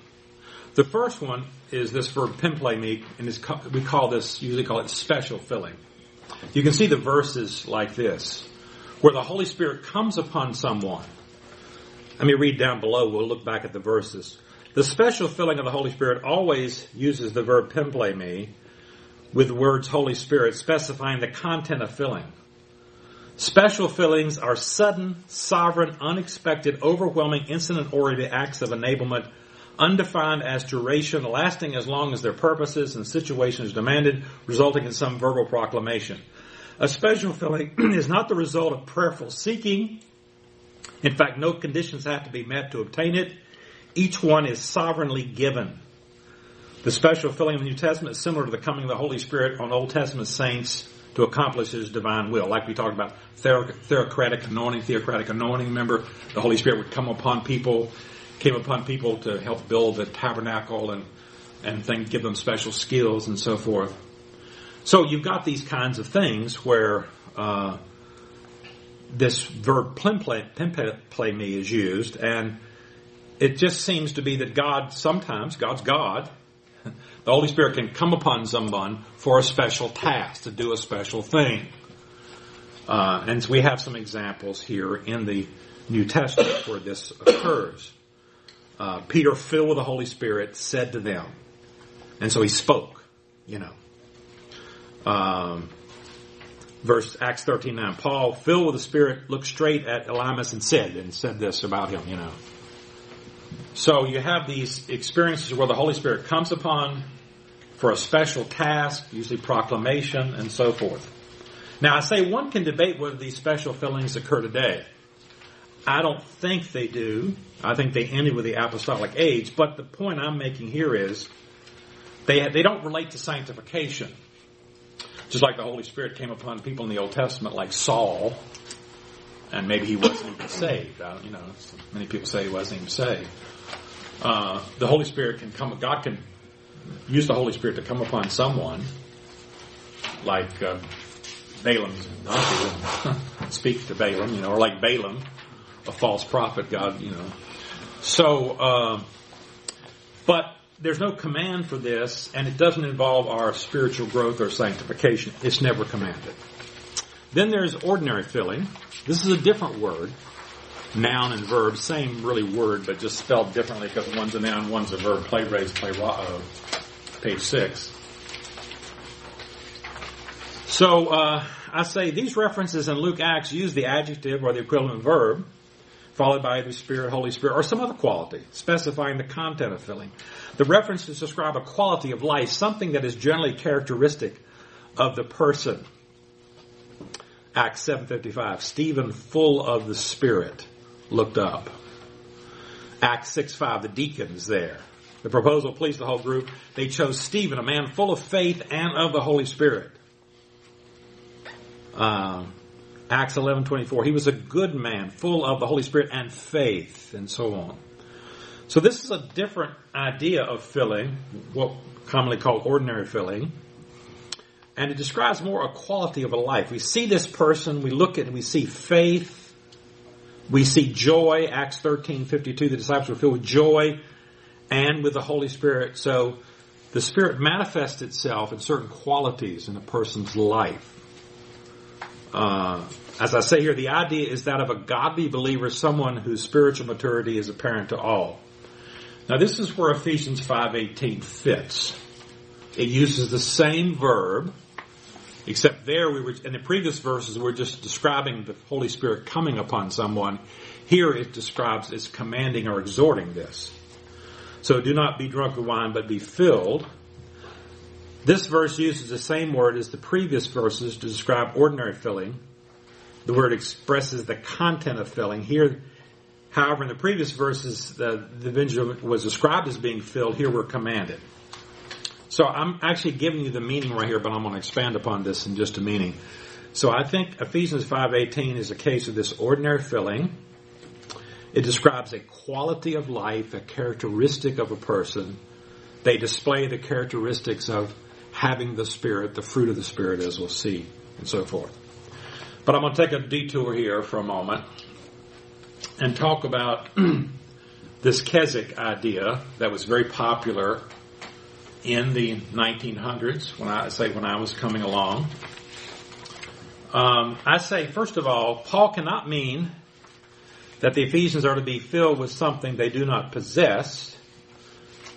The first one is this verb pimplemi, and is, we call this, usually call it special filling. You can see the verses like this, where the Holy Spirit comes upon someone. Let me read down below, we'll look back at the verses. The special filling of the Holy Spirit always uses the verb pimplemi with the words Holy Spirit, specifying the content of filling. Special fillings are sudden, sovereign, unexpected, overwhelming, incident-oriented acts of enablement undefined as duration, lasting as long as their purposes and situations demanded, resulting in some verbal proclamation. A special filling [CLEARS THROAT] is not the result of prayerful seeking. In fact, no conditions have to be met to obtain it. Each one is sovereignly given. The special filling of the New Testament is similar to the coming of the Holy Spirit on Old Testament saints to accomplish His divine will. Like we talked about theocratic anointing, theocratic anointing. Remember, the Holy Spirit would come upon people came upon people to help build the tabernacle and and give them special skills and so forth. So you've got these kinds of things where uh, this verb pimplemi is used, and it just seems to be that God sometimes God's God. [LAUGHS] The Holy Spirit can come upon someone for a special task to do a special thing, uh, and we have some examples here in the New Testament where this occurs uh, Peter, filled with the Holy Spirit, said to them. And so he spoke, you know. Um, verse Acts 13 9. Paul, filled with the Spirit, looked straight at Elymas and said, and said this about him, you know. So you have these experiences where the Holy Spirit comes upon for a special task, usually proclamation and so forth. Now I say one can debate whether these special fillings occur today. I don't think they do. I think they ended with the apostolic age. But the point I'm making here is they, they don't relate to sanctification. Just like the Holy Spirit came upon people in the Old Testament, like Saul, and maybe he wasn't even saved. You know, many people say he wasn't even saved. Uh, the Holy Spirit can come. God can use the Holy Spirit to come upon someone, like uh, Balaam's [LAUGHS] donkey, speak to Balaam, you know, or like Balaam, a false prophet. God, you know. So, uh, but there's no command for this, and it doesn't involve our spiritual growth or sanctification. It's never commanded. Then there's ordinary filling. This is a different word. Noun and verb, same really word, but just spelled differently because one's a noun, one's a verb. Play, raise, play, uh, page six. So uh, I say these references in Luke Acts use the adjective or the equivalent verb, followed by the Spirit, Holy Spirit, or some other quality, specifying the content of filling. The references describe a quality of life, something that is generally characteristic of the person. Acts 7.55, Stephen full of the Spirit looked up. Acts 6.5, the deacons there. The proposal pleased the whole group. They chose Stephen, a man full of faith and of the Holy Spirit. Uh, Acts 11:24. He was a good man, full of the Holy Spirit and faith, and so on. So this is a different idea of filling, what commonly called ordinary filling, and it describes more a quality of a life. We see this person, we look at, and we see faith, we see joy. Acts 13:52. The disciples were filled with joy and with the Holy Spirit. So the Spirit manifests itself in certain qualities in a person's life. Uh, as I say here, the idea is that of a godly believer, someone whose spiritual maturity is apparent to all. Now this is where Ephesians 5.18 fits. It uses the same verb, except there we were, in the previous verses we're just describing the Holy Spirit coming upon someone. Here it describes as commanding or exhorting this. So do not be drunk with wine, but be filled. This verse uses the same word as the previous verses to describe ordinary filling. The word expresses the content of filling. Here, however, in the previous verses, the, the individual was described as being filled. Here we're commanded. So I'm actually giving you the meaning right here, but I'm going to expand upon this in just a meaning. So I think Ephesians 5:18 is a case of this ordinary filling. It describes a quality of life, a characteristic of a person. They display the characteristics of having the Spirit, the fruit of the Spirit, as we'll see, and so forth. But I'm going to take a detour here for a moment and talk about [CLEARS THROAT] this Keswick idea that was very popular in the 1900s when I say when I was coming along. Um, I say, first of all, Paul cannot mean that the Ephesians are to be filled with something they do not possess.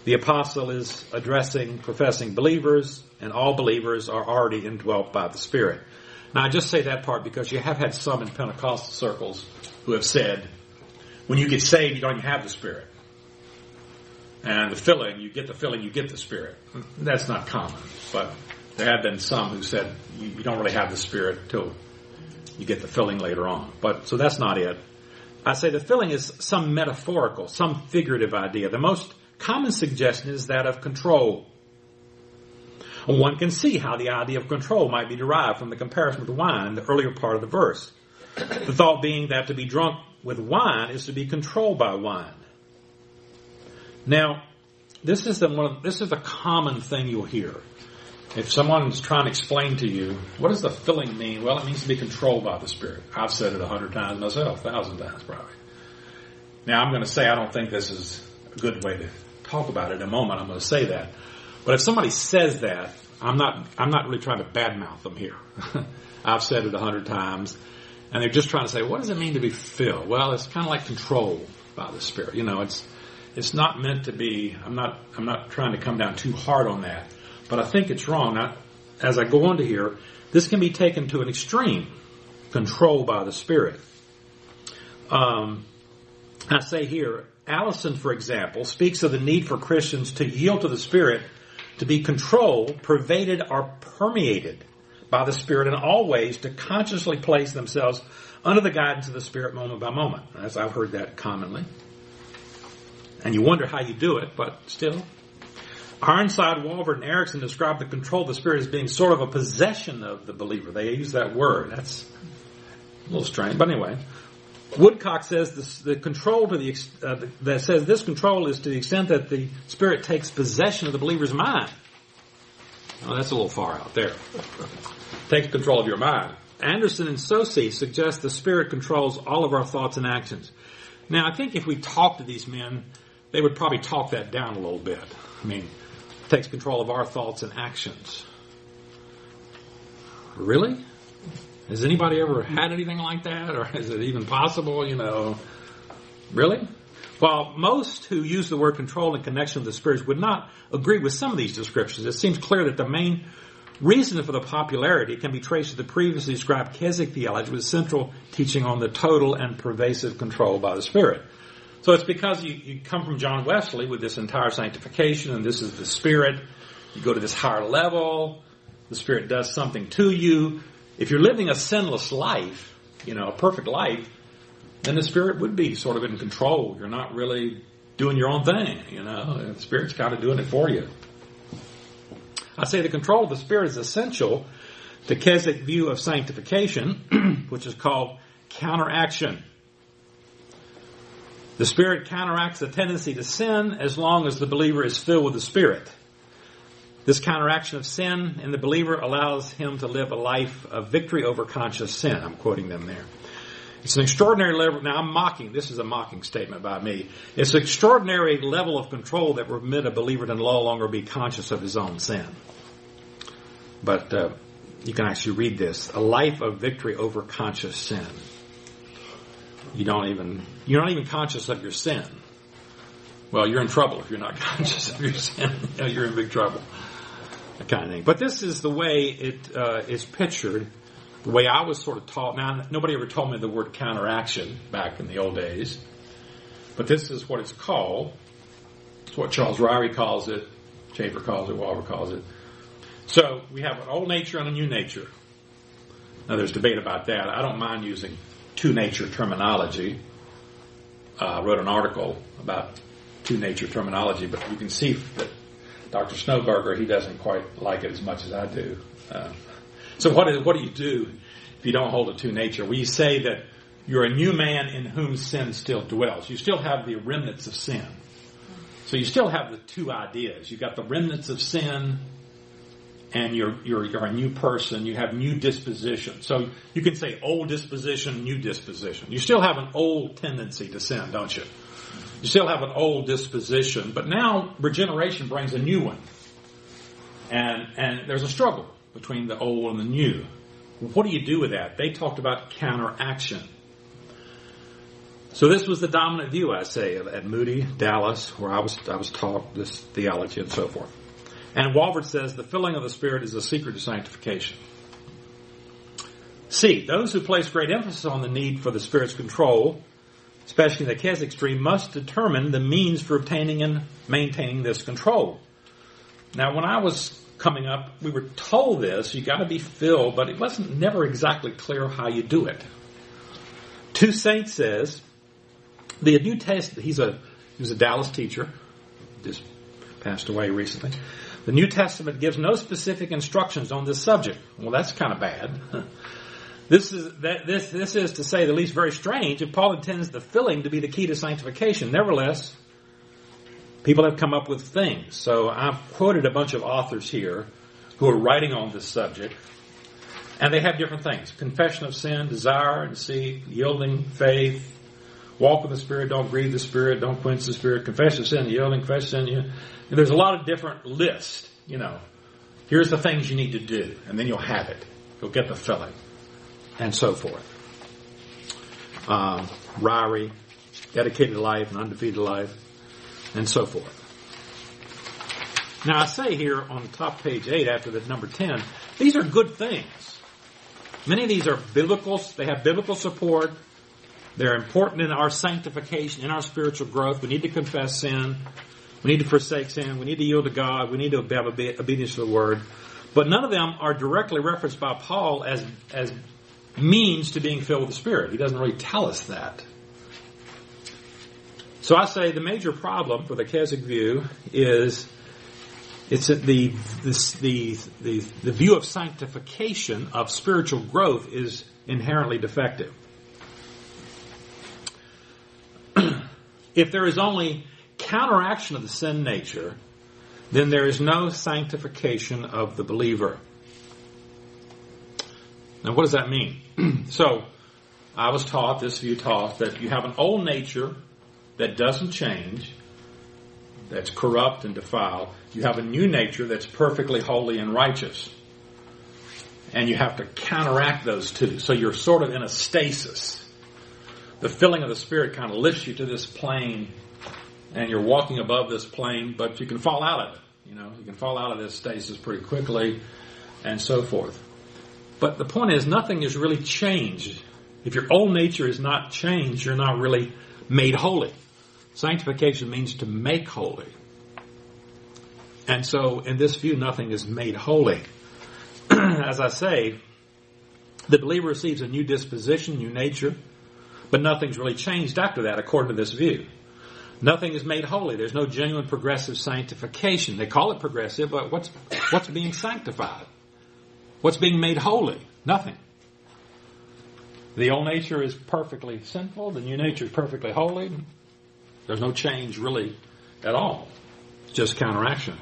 The apostle is addressing professing believers, and all believers are already indwelt by the Spirit. Now, I just say that part because you have had some in Pentecostal circles who have said, when you get saved, you don't even have the Spirit. And the filling, you get the filling, you get the Spirit. That's not common, but there have been some who said you, you don't really have the Spirit until you get the filling later on. But, so that's not it. I say the filling is some metaphorical, some figurative idea. The most common suggestion is that of control. One can see how the idea of control might be derived from the comparison with wine in the earlier part of the verse. The thought being that to be drunk with wine is to be controlled by wine. Now, this is the one. Of, this is a common thing you'll hear. If someone's trying to explain to you what does the filling mean, well, it means to be controlled by the Spirit. I've said it a hundred times myself, a thousand times probably. Now, I'm going to say I don't think this is a good way to talk about it. In a moment, I'm going to say that. But if somebody says that, I'm not. I'm not really trying to badmouth them here. [LAUGHS] I've said it a hundred times, and they're just trying to say, what does it mean to be filled? Well, it's kind of like controlled by the Spirit. You know, it's it's not meant to be. I'm not. I'm not trying to come down too hard on that, but I think it's wrong. Now, as I go on to here, this can be taken to an extreme, control by the Spirit. Um, I say here, Allison, for example, speaks of the need for Christians to yield to the Spirit, to be controlled, pervaded, or permeated by the Spirit in all ways, to consciously place themselves under the guidance of the Spirit moment by moment. As I've heard that commonly. And you wonder how you do it, but still. Ironside, Walvoord, and Erickson describe the control of the Spirit as being sort of a possession of the believer. They use that word. That's a little strange, but anyway. Woodcock says this, the control to the uh, that says this control is to the extent that the Spirit takes possession of the believer's mind. That's a little far out there. [LAUGHS] Takes control of your mind. Anderson and Saucy suggest the Spirit controls all of our thoughts and actions. Now, I think if we talk to these men, they would probably talk that down a little bit. I mean, takes control of our thoughts and actions. Really? Has anybody ever had anything like that? Or is it even possible, you know? Really? While most who use the word control in connection with the spirits would not agree with some of these descriptions, it seems clear that the main reason for the popularity can be traced to the previously described Keswick theology with central teaching on the total and pervasive control by the Spirit. So it's because you, you come from John Wesley with this entire sanctification and this is the Spirit. You go to this higher level. The Spirit does something to you. If you're living a sinless life, you know, a perfect life, then the Spirit would be sort of in control. You're not really doing your own thing, you know. The Spirit's kind of doing it for you. I say the control of the Spirit is essential to Keswick view of sanctification, [CLEARS THROAT] which is called counteraction. The Spirit counteracts the tendency to sin as long as the believer is filled with the Spirit. This counteraction of sin in the believer allows him to live a life of victory over conscious sin. I'm quoting them there. It's an extraordinary level. Now I'm mocking. This is a mocking statement by me. It's an extraordinary level of control that will permit a believer to no longer be conscious of his own sin. But uh, you can actually read this: a life of victory over conscious sin you don't even you're not even conscious of your sin. Well, you're in trouble if you're not [LAUGHS] conscious of your sin. you're in big trouble. Kind of thing. But this is the way it uh, is pictured. The way I was sort of taught. Now, nobody ever told me the word counteraction back in the old days. But this is what it's called. It's what Charles Ryrie calls it. Chafer calls it. Walvoord calls it. So we have an old nature and a new nature. Now, there's debate about that. I don't mind using two nature terminology. Uh, I wrote an article about two nature terminology, but you can see that Dr. Snoeberger, he doesn't quite like it as much as I do. Uh, so what, is, what do you do if you don't hold a two nature? We say that you're a new man in whom sin still dwells. You still have the remnants of sin. So you still have the two ideas. You've got the remnants of sin and you're, you're, you're a new person, you have new disposition. So you can say old disposition, new disposition. You still have an old tendency to sin, don't you? You still have an old disposition, but now regeneration brings a new one. And, and there's a struggle between the old and the new. What do you do with that? They talked about counteraction. So this was the dominant view, I say, at Moody, Dallas, where I was, I was taught this theology and so forth. And Walvoord says the filling of the Spirit is the secret to sanctification. C. Those who place great emphasis on the need for the Spirit's control, especially in the Keswick stream, must determine the means for obtaining and maintaining this control. Now, when I was coming up, we were told this, you gotta be filled, but it wasn't never exactly clear how you do it. Toussaint says, the New Testament, he's a, he was a Dallas teacher, just passed away recently. The New Testament gives no specific instructions on this subject. Well, that's kind of bad. [LAUGHS] This is that, this this is to say the least very strange. If Paul intends the filling to be the key to sanctification, nevertheless, people have come up with things. So I've quoted a bunch of authors here who are writing on this subject, and they have different things: confession of sin, desire and seek, yielding, faith, walk with the Spirit, don't grieve the Spirit, don't quench the Spirit, confess of sin, yielding, confess sin. You, and there's a lot of different lists, you know. Here's the things you need to do, and then you'll have it. You'll get the filling, and so forth. Um, Ryrie, dedicated life, and undefeated life, and so forth. Now I say here on the top page 8 after the number 10, these are good things. Many of these are biblical, they have biblical support, they're important in our sanctification, in our spiritual growth. We need to confess sin. We need to forsake sin. We need to yield to God. We need to have obedience to the Word. But none of them are directly referenced by Paul as, as means to being filled with the Spirit. He doesn't really tell us that. So I say the major problem for the Keswick view is It's that the, the, the, the view of sanctification, of spiritual growth, is inherently defective. [CLEARS THROAT] if there is only counteraction of the sin nature, then there is no sanctification of the believer. Now, what does that mean? [CLEARS THROAT] so, I was taught, this view taught, that you have an old nature that doesn't change, that's corrupt and defiled. You have a new nature that's perfectly holy and righteous. And you have to counteract those two. So you're sort of in a stasis. The filling of the Spirit kind of lifts you to this plane, and you're walking above this plane, but you can fall out of it. You know, you can fall out of this stasis pretty quickly, and so forth. But the point is, nothing is really changed. If your old nature is not changed, you're not really made holy. Sanctification means to make holy. And so, in this view, nothing is made holy. [CLEARS THROAT] As I say, the believer receives a new disposition, new nature, but nothing's really changed after that, according to this view. Nothing is made holy. There's no genuine progressive sanctification. They call it progressive, but what's, what's being sanctified? What's being made holy? Nothing. The old nature is perfectly sinful. The new nature is perfectly holy. There's no change really at all. Just counteraction.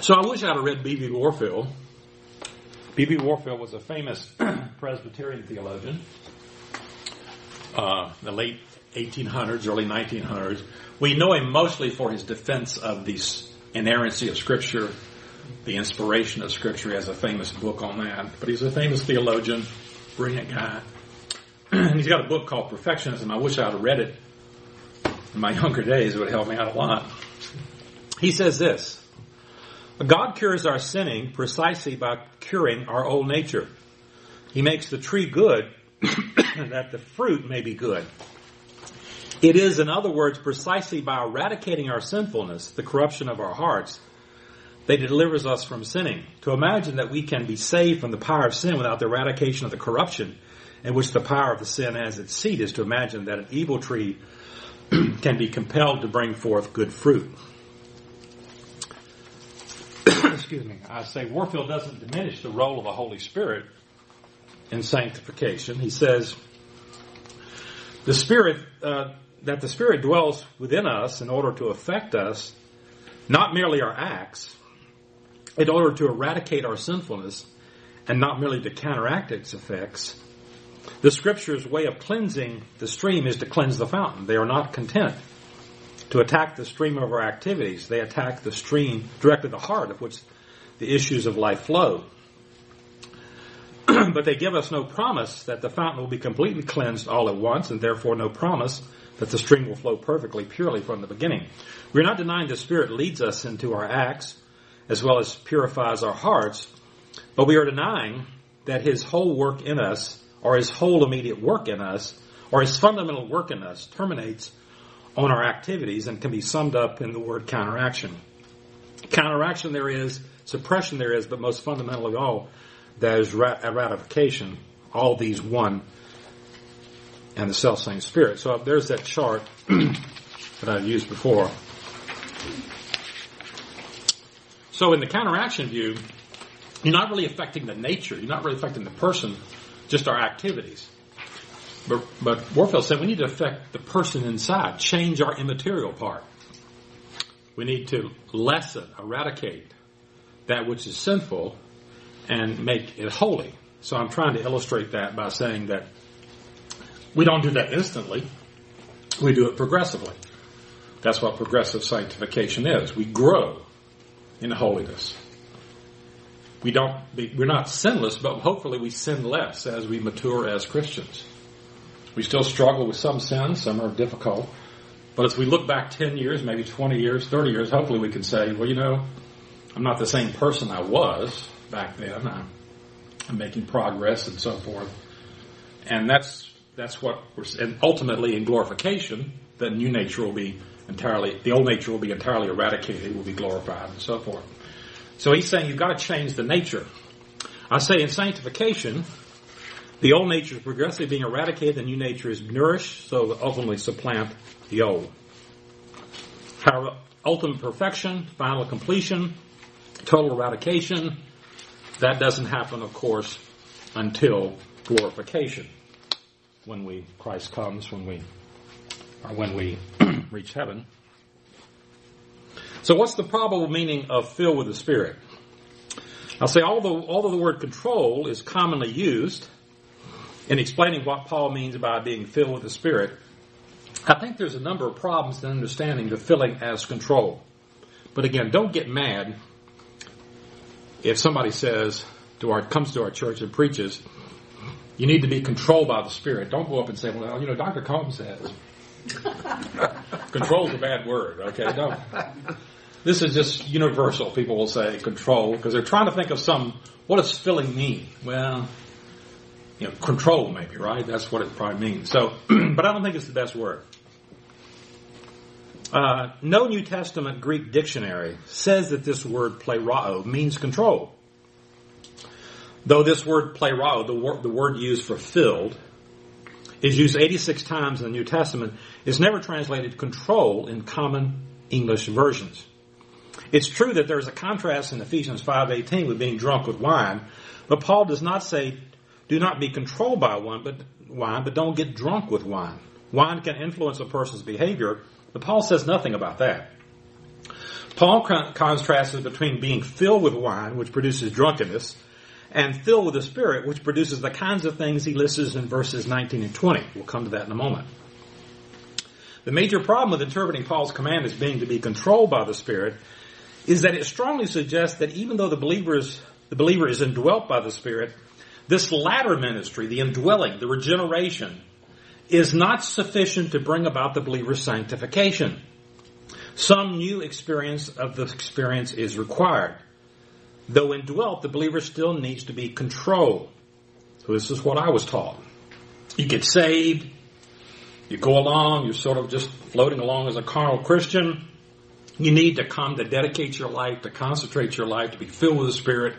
So I wish I'd have read B.B. Warfield. B.B. Warfield was a famous [CLEARS THROAT] Presbyterian theologian, uh, the late 1800s, early 1900s. We know him mostly for his defense of the inerrancy of Scripture, the inspiration of Scripture. He has a famous book on that. But he's a famous theologian, brilliant guy. [CLEARS THROAT] and he's got a book called Perfectionism. I wish I'd have read it in my [LAUGHS] younger days. It would help me out a lot. He says this God cures our sinning precisely by curing our old nature. He makes the tree good [CLEARS THROAT] that the fruit may be good. It is, in other words, precisely by eradicating our sinfulness, the corruption of our hearts, that He delivers us from sinning. To imagine that we can be saved from the power of sin without the eradication of the corruption in which the power of the sin has its seat is to imagine that an evil tree [CLEARS THROAT] can be compelled to bring forth good fruit. [CLEARS THROAT] Excuse me. I say Warfield doesn't diminish the role of the Holy Spirit in sanctification. He says the Spirit uh, that the Spirit dwells within us in order to affect us, not merely our acts, in order to eradicate our sinfulness, and not merely to counteract its effects the scripture's way of cleansing the stream is to cleanse the fountain. They are not content to attack the stream of our activities. They attack the stream directly the heart of which the issues of life flow. [CLEARS THROAT] but they give us no promise that the fountain will be completely cleansed all at once, and therefore no promise that the stream will flow perfectly, purely from the beginning. We're not denying the Spirit leads us into our acts as well as purifies our hearts, but we are denying that His whole work in us or his whole immediate work in us, or his fundamental work in us terminates on our activities and can be summed up in the word counteraction. Counteraction there is, suppression there is, but most fundamentally all, there is eradication. All these one and the self same spirit. So there's that chart [CLEARS THROAT] that I've used before. So in the counteraction view, you're not really affecting the nature, you're not really affecting the person, just our activities. But, but Warfield said we need to affect the person inside, change our immaterial part. We need to lessen, eradicate that which is sinful and make it holy. So I'm trying to illustrate that by saying that we don't do that instantly. We do it progressively. That's what progressive sanctification is. We grow in holiness we don't be, we're not sinless, but hopefully we sin less as we mature as Christians. We still struggle with some sins, some are difficult, but as we look back 10 years, maybe 20 years, 30 years, hopefully we can say, well, you know, I'm not the same person I was back then. I'm, I'm making progress and so forth. And that's, that's what we're, and ultimately in glorification, that new nature will be entirely, the old nature will be entirely eradicated, it will be glorified and so forth. So he's saying you've got to change the nature. I say in sanctification, the old nature is progressively being eradicated, the new nature is nourished, so ultimately supplant the old. ultimate perfection, final completion, total eradication. That doesn't happen, of course, until glorification. When we, Christ comes, when we, or when we [CLEARS THROAT] reach heaven. So what's the probable meaning of fill with the Spirit? I'll say although, although the word control is commonly used in explaining what Paul means by being filled with the Spirit, I think there's a number of problems in understanding the filling as control. But again, don't get mad if somebody says to our comes to our church and preaches, you need to be controlled by the Spirit. Don't go up and say, well, you know, Dr. Combs says. [LAUGHS] Control's a bad word, okay? Don't. This is just universal. People will say control because they're trying to think of some, what does filling mean? Well, you know, control maybe, right? That's what it probably means. So, [CLEARS THROAT] but I don't think it's the best word. Uh, no New Testament Greek dictionary says that this word pleroo means control. Though this word pleroo, the, wor- the word used for filled, is used 86 times in the New Testament, is never translated control in common English versions. It's true that there's a contrast in Ephesians 5:18 with being drunk with wine, but Paul does not say do not be controlled by wine, but wine, but don't get drunk with wine. Wine can influence a person's behavior, but Paul says nothing about that. Paul contrasts between being filled with wine, which produces drunkenness, and filled with the Spirit, which produces the kinds of things he lists in verses 19 and 20. We'll come to that in a moment. The major problem with interpreting Paul's command as being to be controlled by the Spirit is that it strongly suggests that even though the believers, the believer is indwelt by the Spirit, this latter ministry, the indwelling, the regeneration, is not sufficient to bring about the believer's sanctification. Some new experience of the experience is required. Though indwelt, the believer still needs to be controlled. So this is what I was taught. You get saved, you go along, you're sort of just floating along as a carnal Christian. You need to come to dedicate your life, to concentrate your life, to be filled with the Spirit,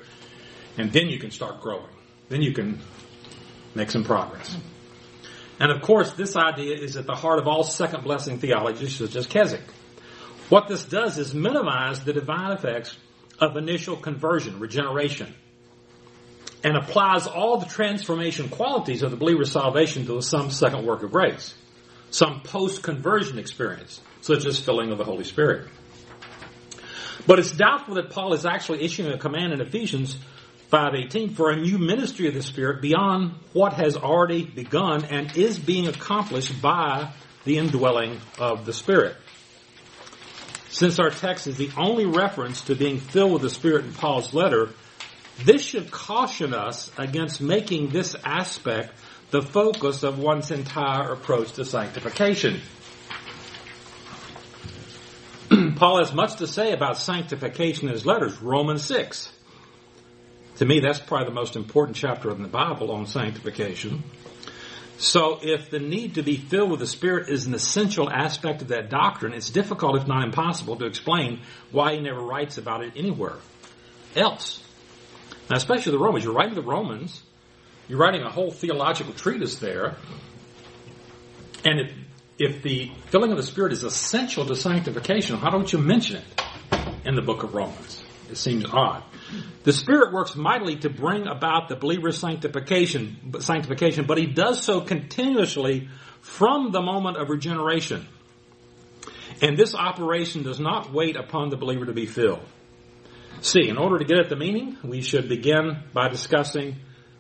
and then you can start growing. Then you can make some progress. And of course, this idea is at the heart of all second blessing theology, such as Keswick. What this does is minimize the divine effects of initial conversion, regeneration, and applies all the transformation qualities of the believer's salvation to some second work of grace, some post-conversion experience, such as filling of the Holy Spirit. But it's doubtful that Paul is actually issuing a command in Ephesians 5.18 for a new ministry of the Spirit beyond what has already begun and is being accomplished by the indwelling of the Spirit. Since our text is the only reference to being filled with the Spirit in Paul's letter, this should caution us against making this aspect the focus of one's entire approach to sanctification. [CLEARS THROAT] Paul has much to say about sanctification in his letters, Romans 6. To me, that's probably the most important chapter in the Bible on sanctification. So if the need to be filled with the Spirit is an essential aspect of that doctrine, it's difficult, if not impossible, to explain why he never writes about it anywhere else. Now, especially the Romans. You're writing the Romans, you're writing a whole theological treatise there, and if, if the filling of the Spirit is essential to sanctification, how don't you mention it in the book of Romans? It seems odd. The Spirit works mightily to bring about the believer's sanctification, sanctification, but He does so continuously from the moment of regeneration. And this operation does not wait upon the believer to be filled. See, in order to get at the meaning, we should begin by discussing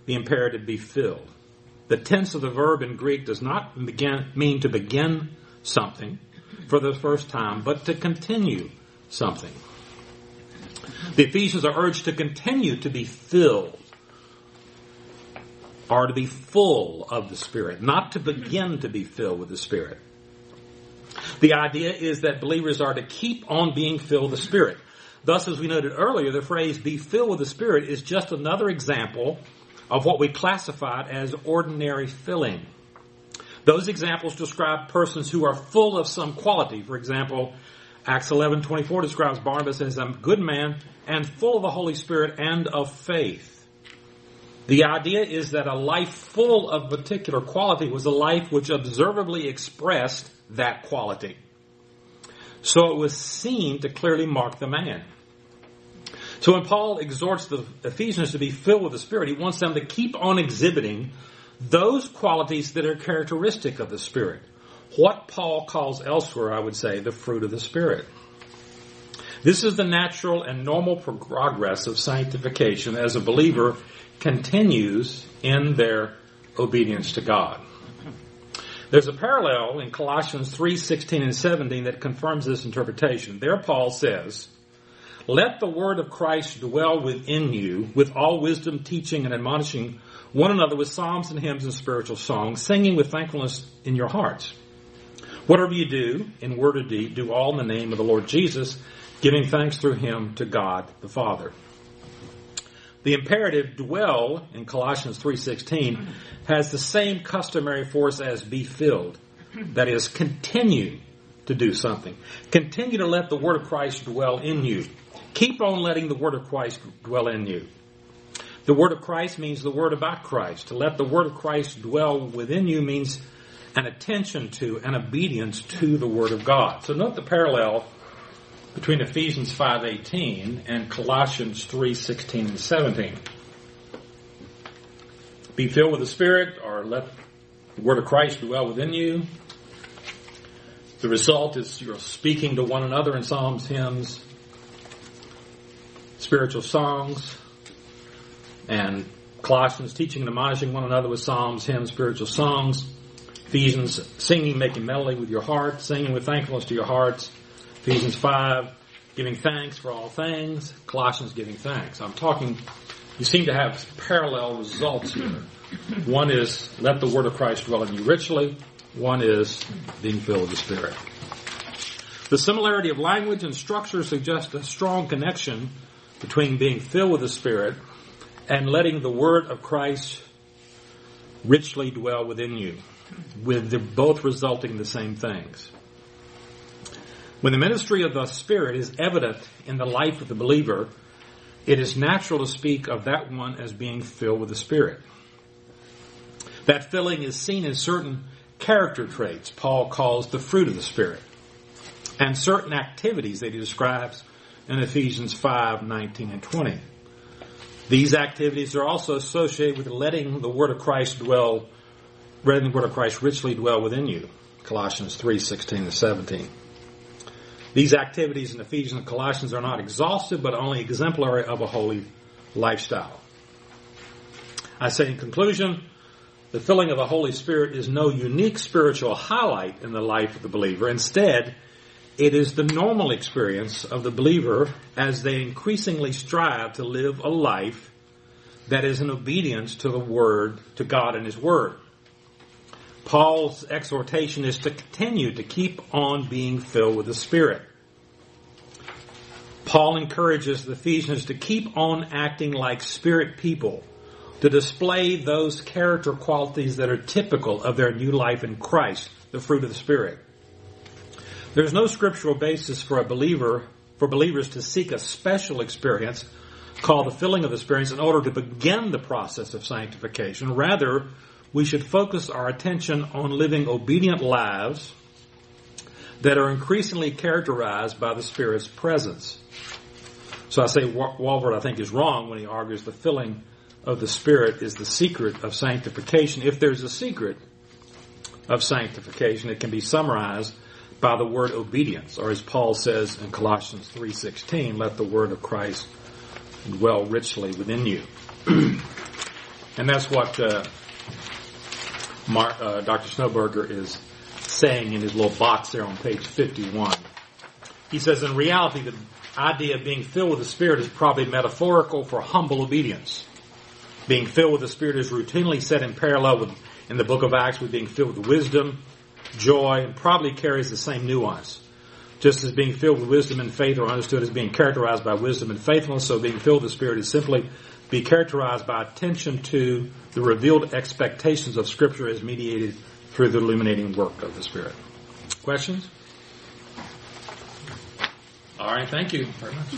the imperative be filled. The tense of the verb in Greek does not begin, mean to begin something for the first time, but to continue something. The Ephesians are urged to continue to be filled or to be full of the Spirit, not to begin to be filled with the Spirit. The idea is that believers are to keep on being filled with the Spirit. Thus, as we noted earlier, the phrase be filled with the Spirit is just another example of what we classified as ordinary filling. Those examples describe persons who are full of some quality. For example, Acts 11:24 describes Barnabas as a good man and full of the Holy Spirit and of faith. The idea is that a life full of particular quality was a life which observably expressed that quality. So it was seen to clearly mark the man. So when Paul exhorts the Ephesians to be filled with the Spirit, he wants them to keep on exhibiting those qualities that are characteristic of the Spirit. What Paul calls elsewhere, I would say, the fruit of the Spirit. This is the natural and normal progress of sanctification as a believer continues in their obedience to God. There's a parallel in Colossians 3, 16 and 17 that confirms this interpretation. There Paul says, let the word of Christ dwell within you with all wisdom, teaching, and admonishing one another with psalms and hymns and spiritual songs, singing with thankfulness in your hearts. Whatever you do, in word or deed, do all in the name of the Lord Jesus, giving thanks through him to God the Father. The imperative dwell in Colossians 3:16 has the same customary force as be filled. That is continue to do something. Continue to let the word of Christ dwell in you. Keep on letting the Word of Christ dwell in you. The Word of Christ means the Word about Christ. To let the Word of Christ dwell within you means an attention to and obedience to the Word of God. So note the parallel between Ephesians 5.18 and Colossians 3.16 and 17. Be filled with the Spirit or let the Word of Christ dwell within you. The result is you're speaking to one another in psalms, hymns, spiritual songs, and Colossians teaching and admonishing one another with psalms, hymns, spiritual songs. Ephesians singing, making melody with your heart, singing with thankfulness to your hearts. Ephesians 5, giving thanks for all things. Colossians giving thanks. I'm talking, you seem to have parallel results here. One is let the word of Christ dwell in you richly. One is being filled with the Spirit. The similarity of language and structure suggests a strong connection between being filled with the Spirit and letting the Word of Christ richly dwell within you, with the, both resulting in the same things. When the ministry of the Spirit is evident in the life of the believer, it is natural to speak of that one as being filled with the Spirit. That filling is seen in certain character traits Paul calls the fruit of the Spirit, and certain activities that he describes in Ephesians 5, 19 and 20. These activities are also associated with letting the Word of Christ dwell, letting the Word of Christ richly dwell within you. Colossians 3, 16 and 17. These activities in Ephesians and Colossians are not exhaustive, but only exemplary of a holy lifestyle. I say in conclusion, the filling of the Holy Spirit is no unique spiritual highlight in the life of the believer. Instead, it is the normal experience of the believer as they increasingly strive to live a life that is in obedience to the Word, to God and His Word. Paul's exhortation is to continue to keep on being filled with the Spirit. Paul encourages the Ephesians to keep on acting like Spirit people, to display those character qualities that are typical of their new life in Christ, the fruit of the Spirit. There's no scriptural basis for a believer, for believers to seek a special experience called the filling of the Spirit in order to begin the process of sanctification. Rather, we should focus our attention on living obedient lives that are increasingly characterized by the Spirit's presence. So I say Walvoord, I think, is wrong when he argues the filling of the Spirit is the secret of sanctification. If there's a secret of sanctification, it can be summarized by the word obedience, or as Paul says in Colossians 3.16, let the word of Christ dwell richly within you. [CLEARS THROAT] and that's what uh, Mark, uh, Dr. Snoeberger is saying in his little box there on page 51. He says, in reality, the idea of being filled with the Spirit is probably metaphorical for humble obedience. Being filled with the Spirit is routinely set in parallel with, in the book of Acts with being filled with wisdom, joy, and probably carries the same nuance. Just as being filled with wisdom and faith are understood as being characterized by wisdom and faithfulness, so being filled with the Spirit is simply be characterized by attention to the revealed expectations of Scripture as mediated through the illuminating work of the Spirit. Questions? All right, thank you very much.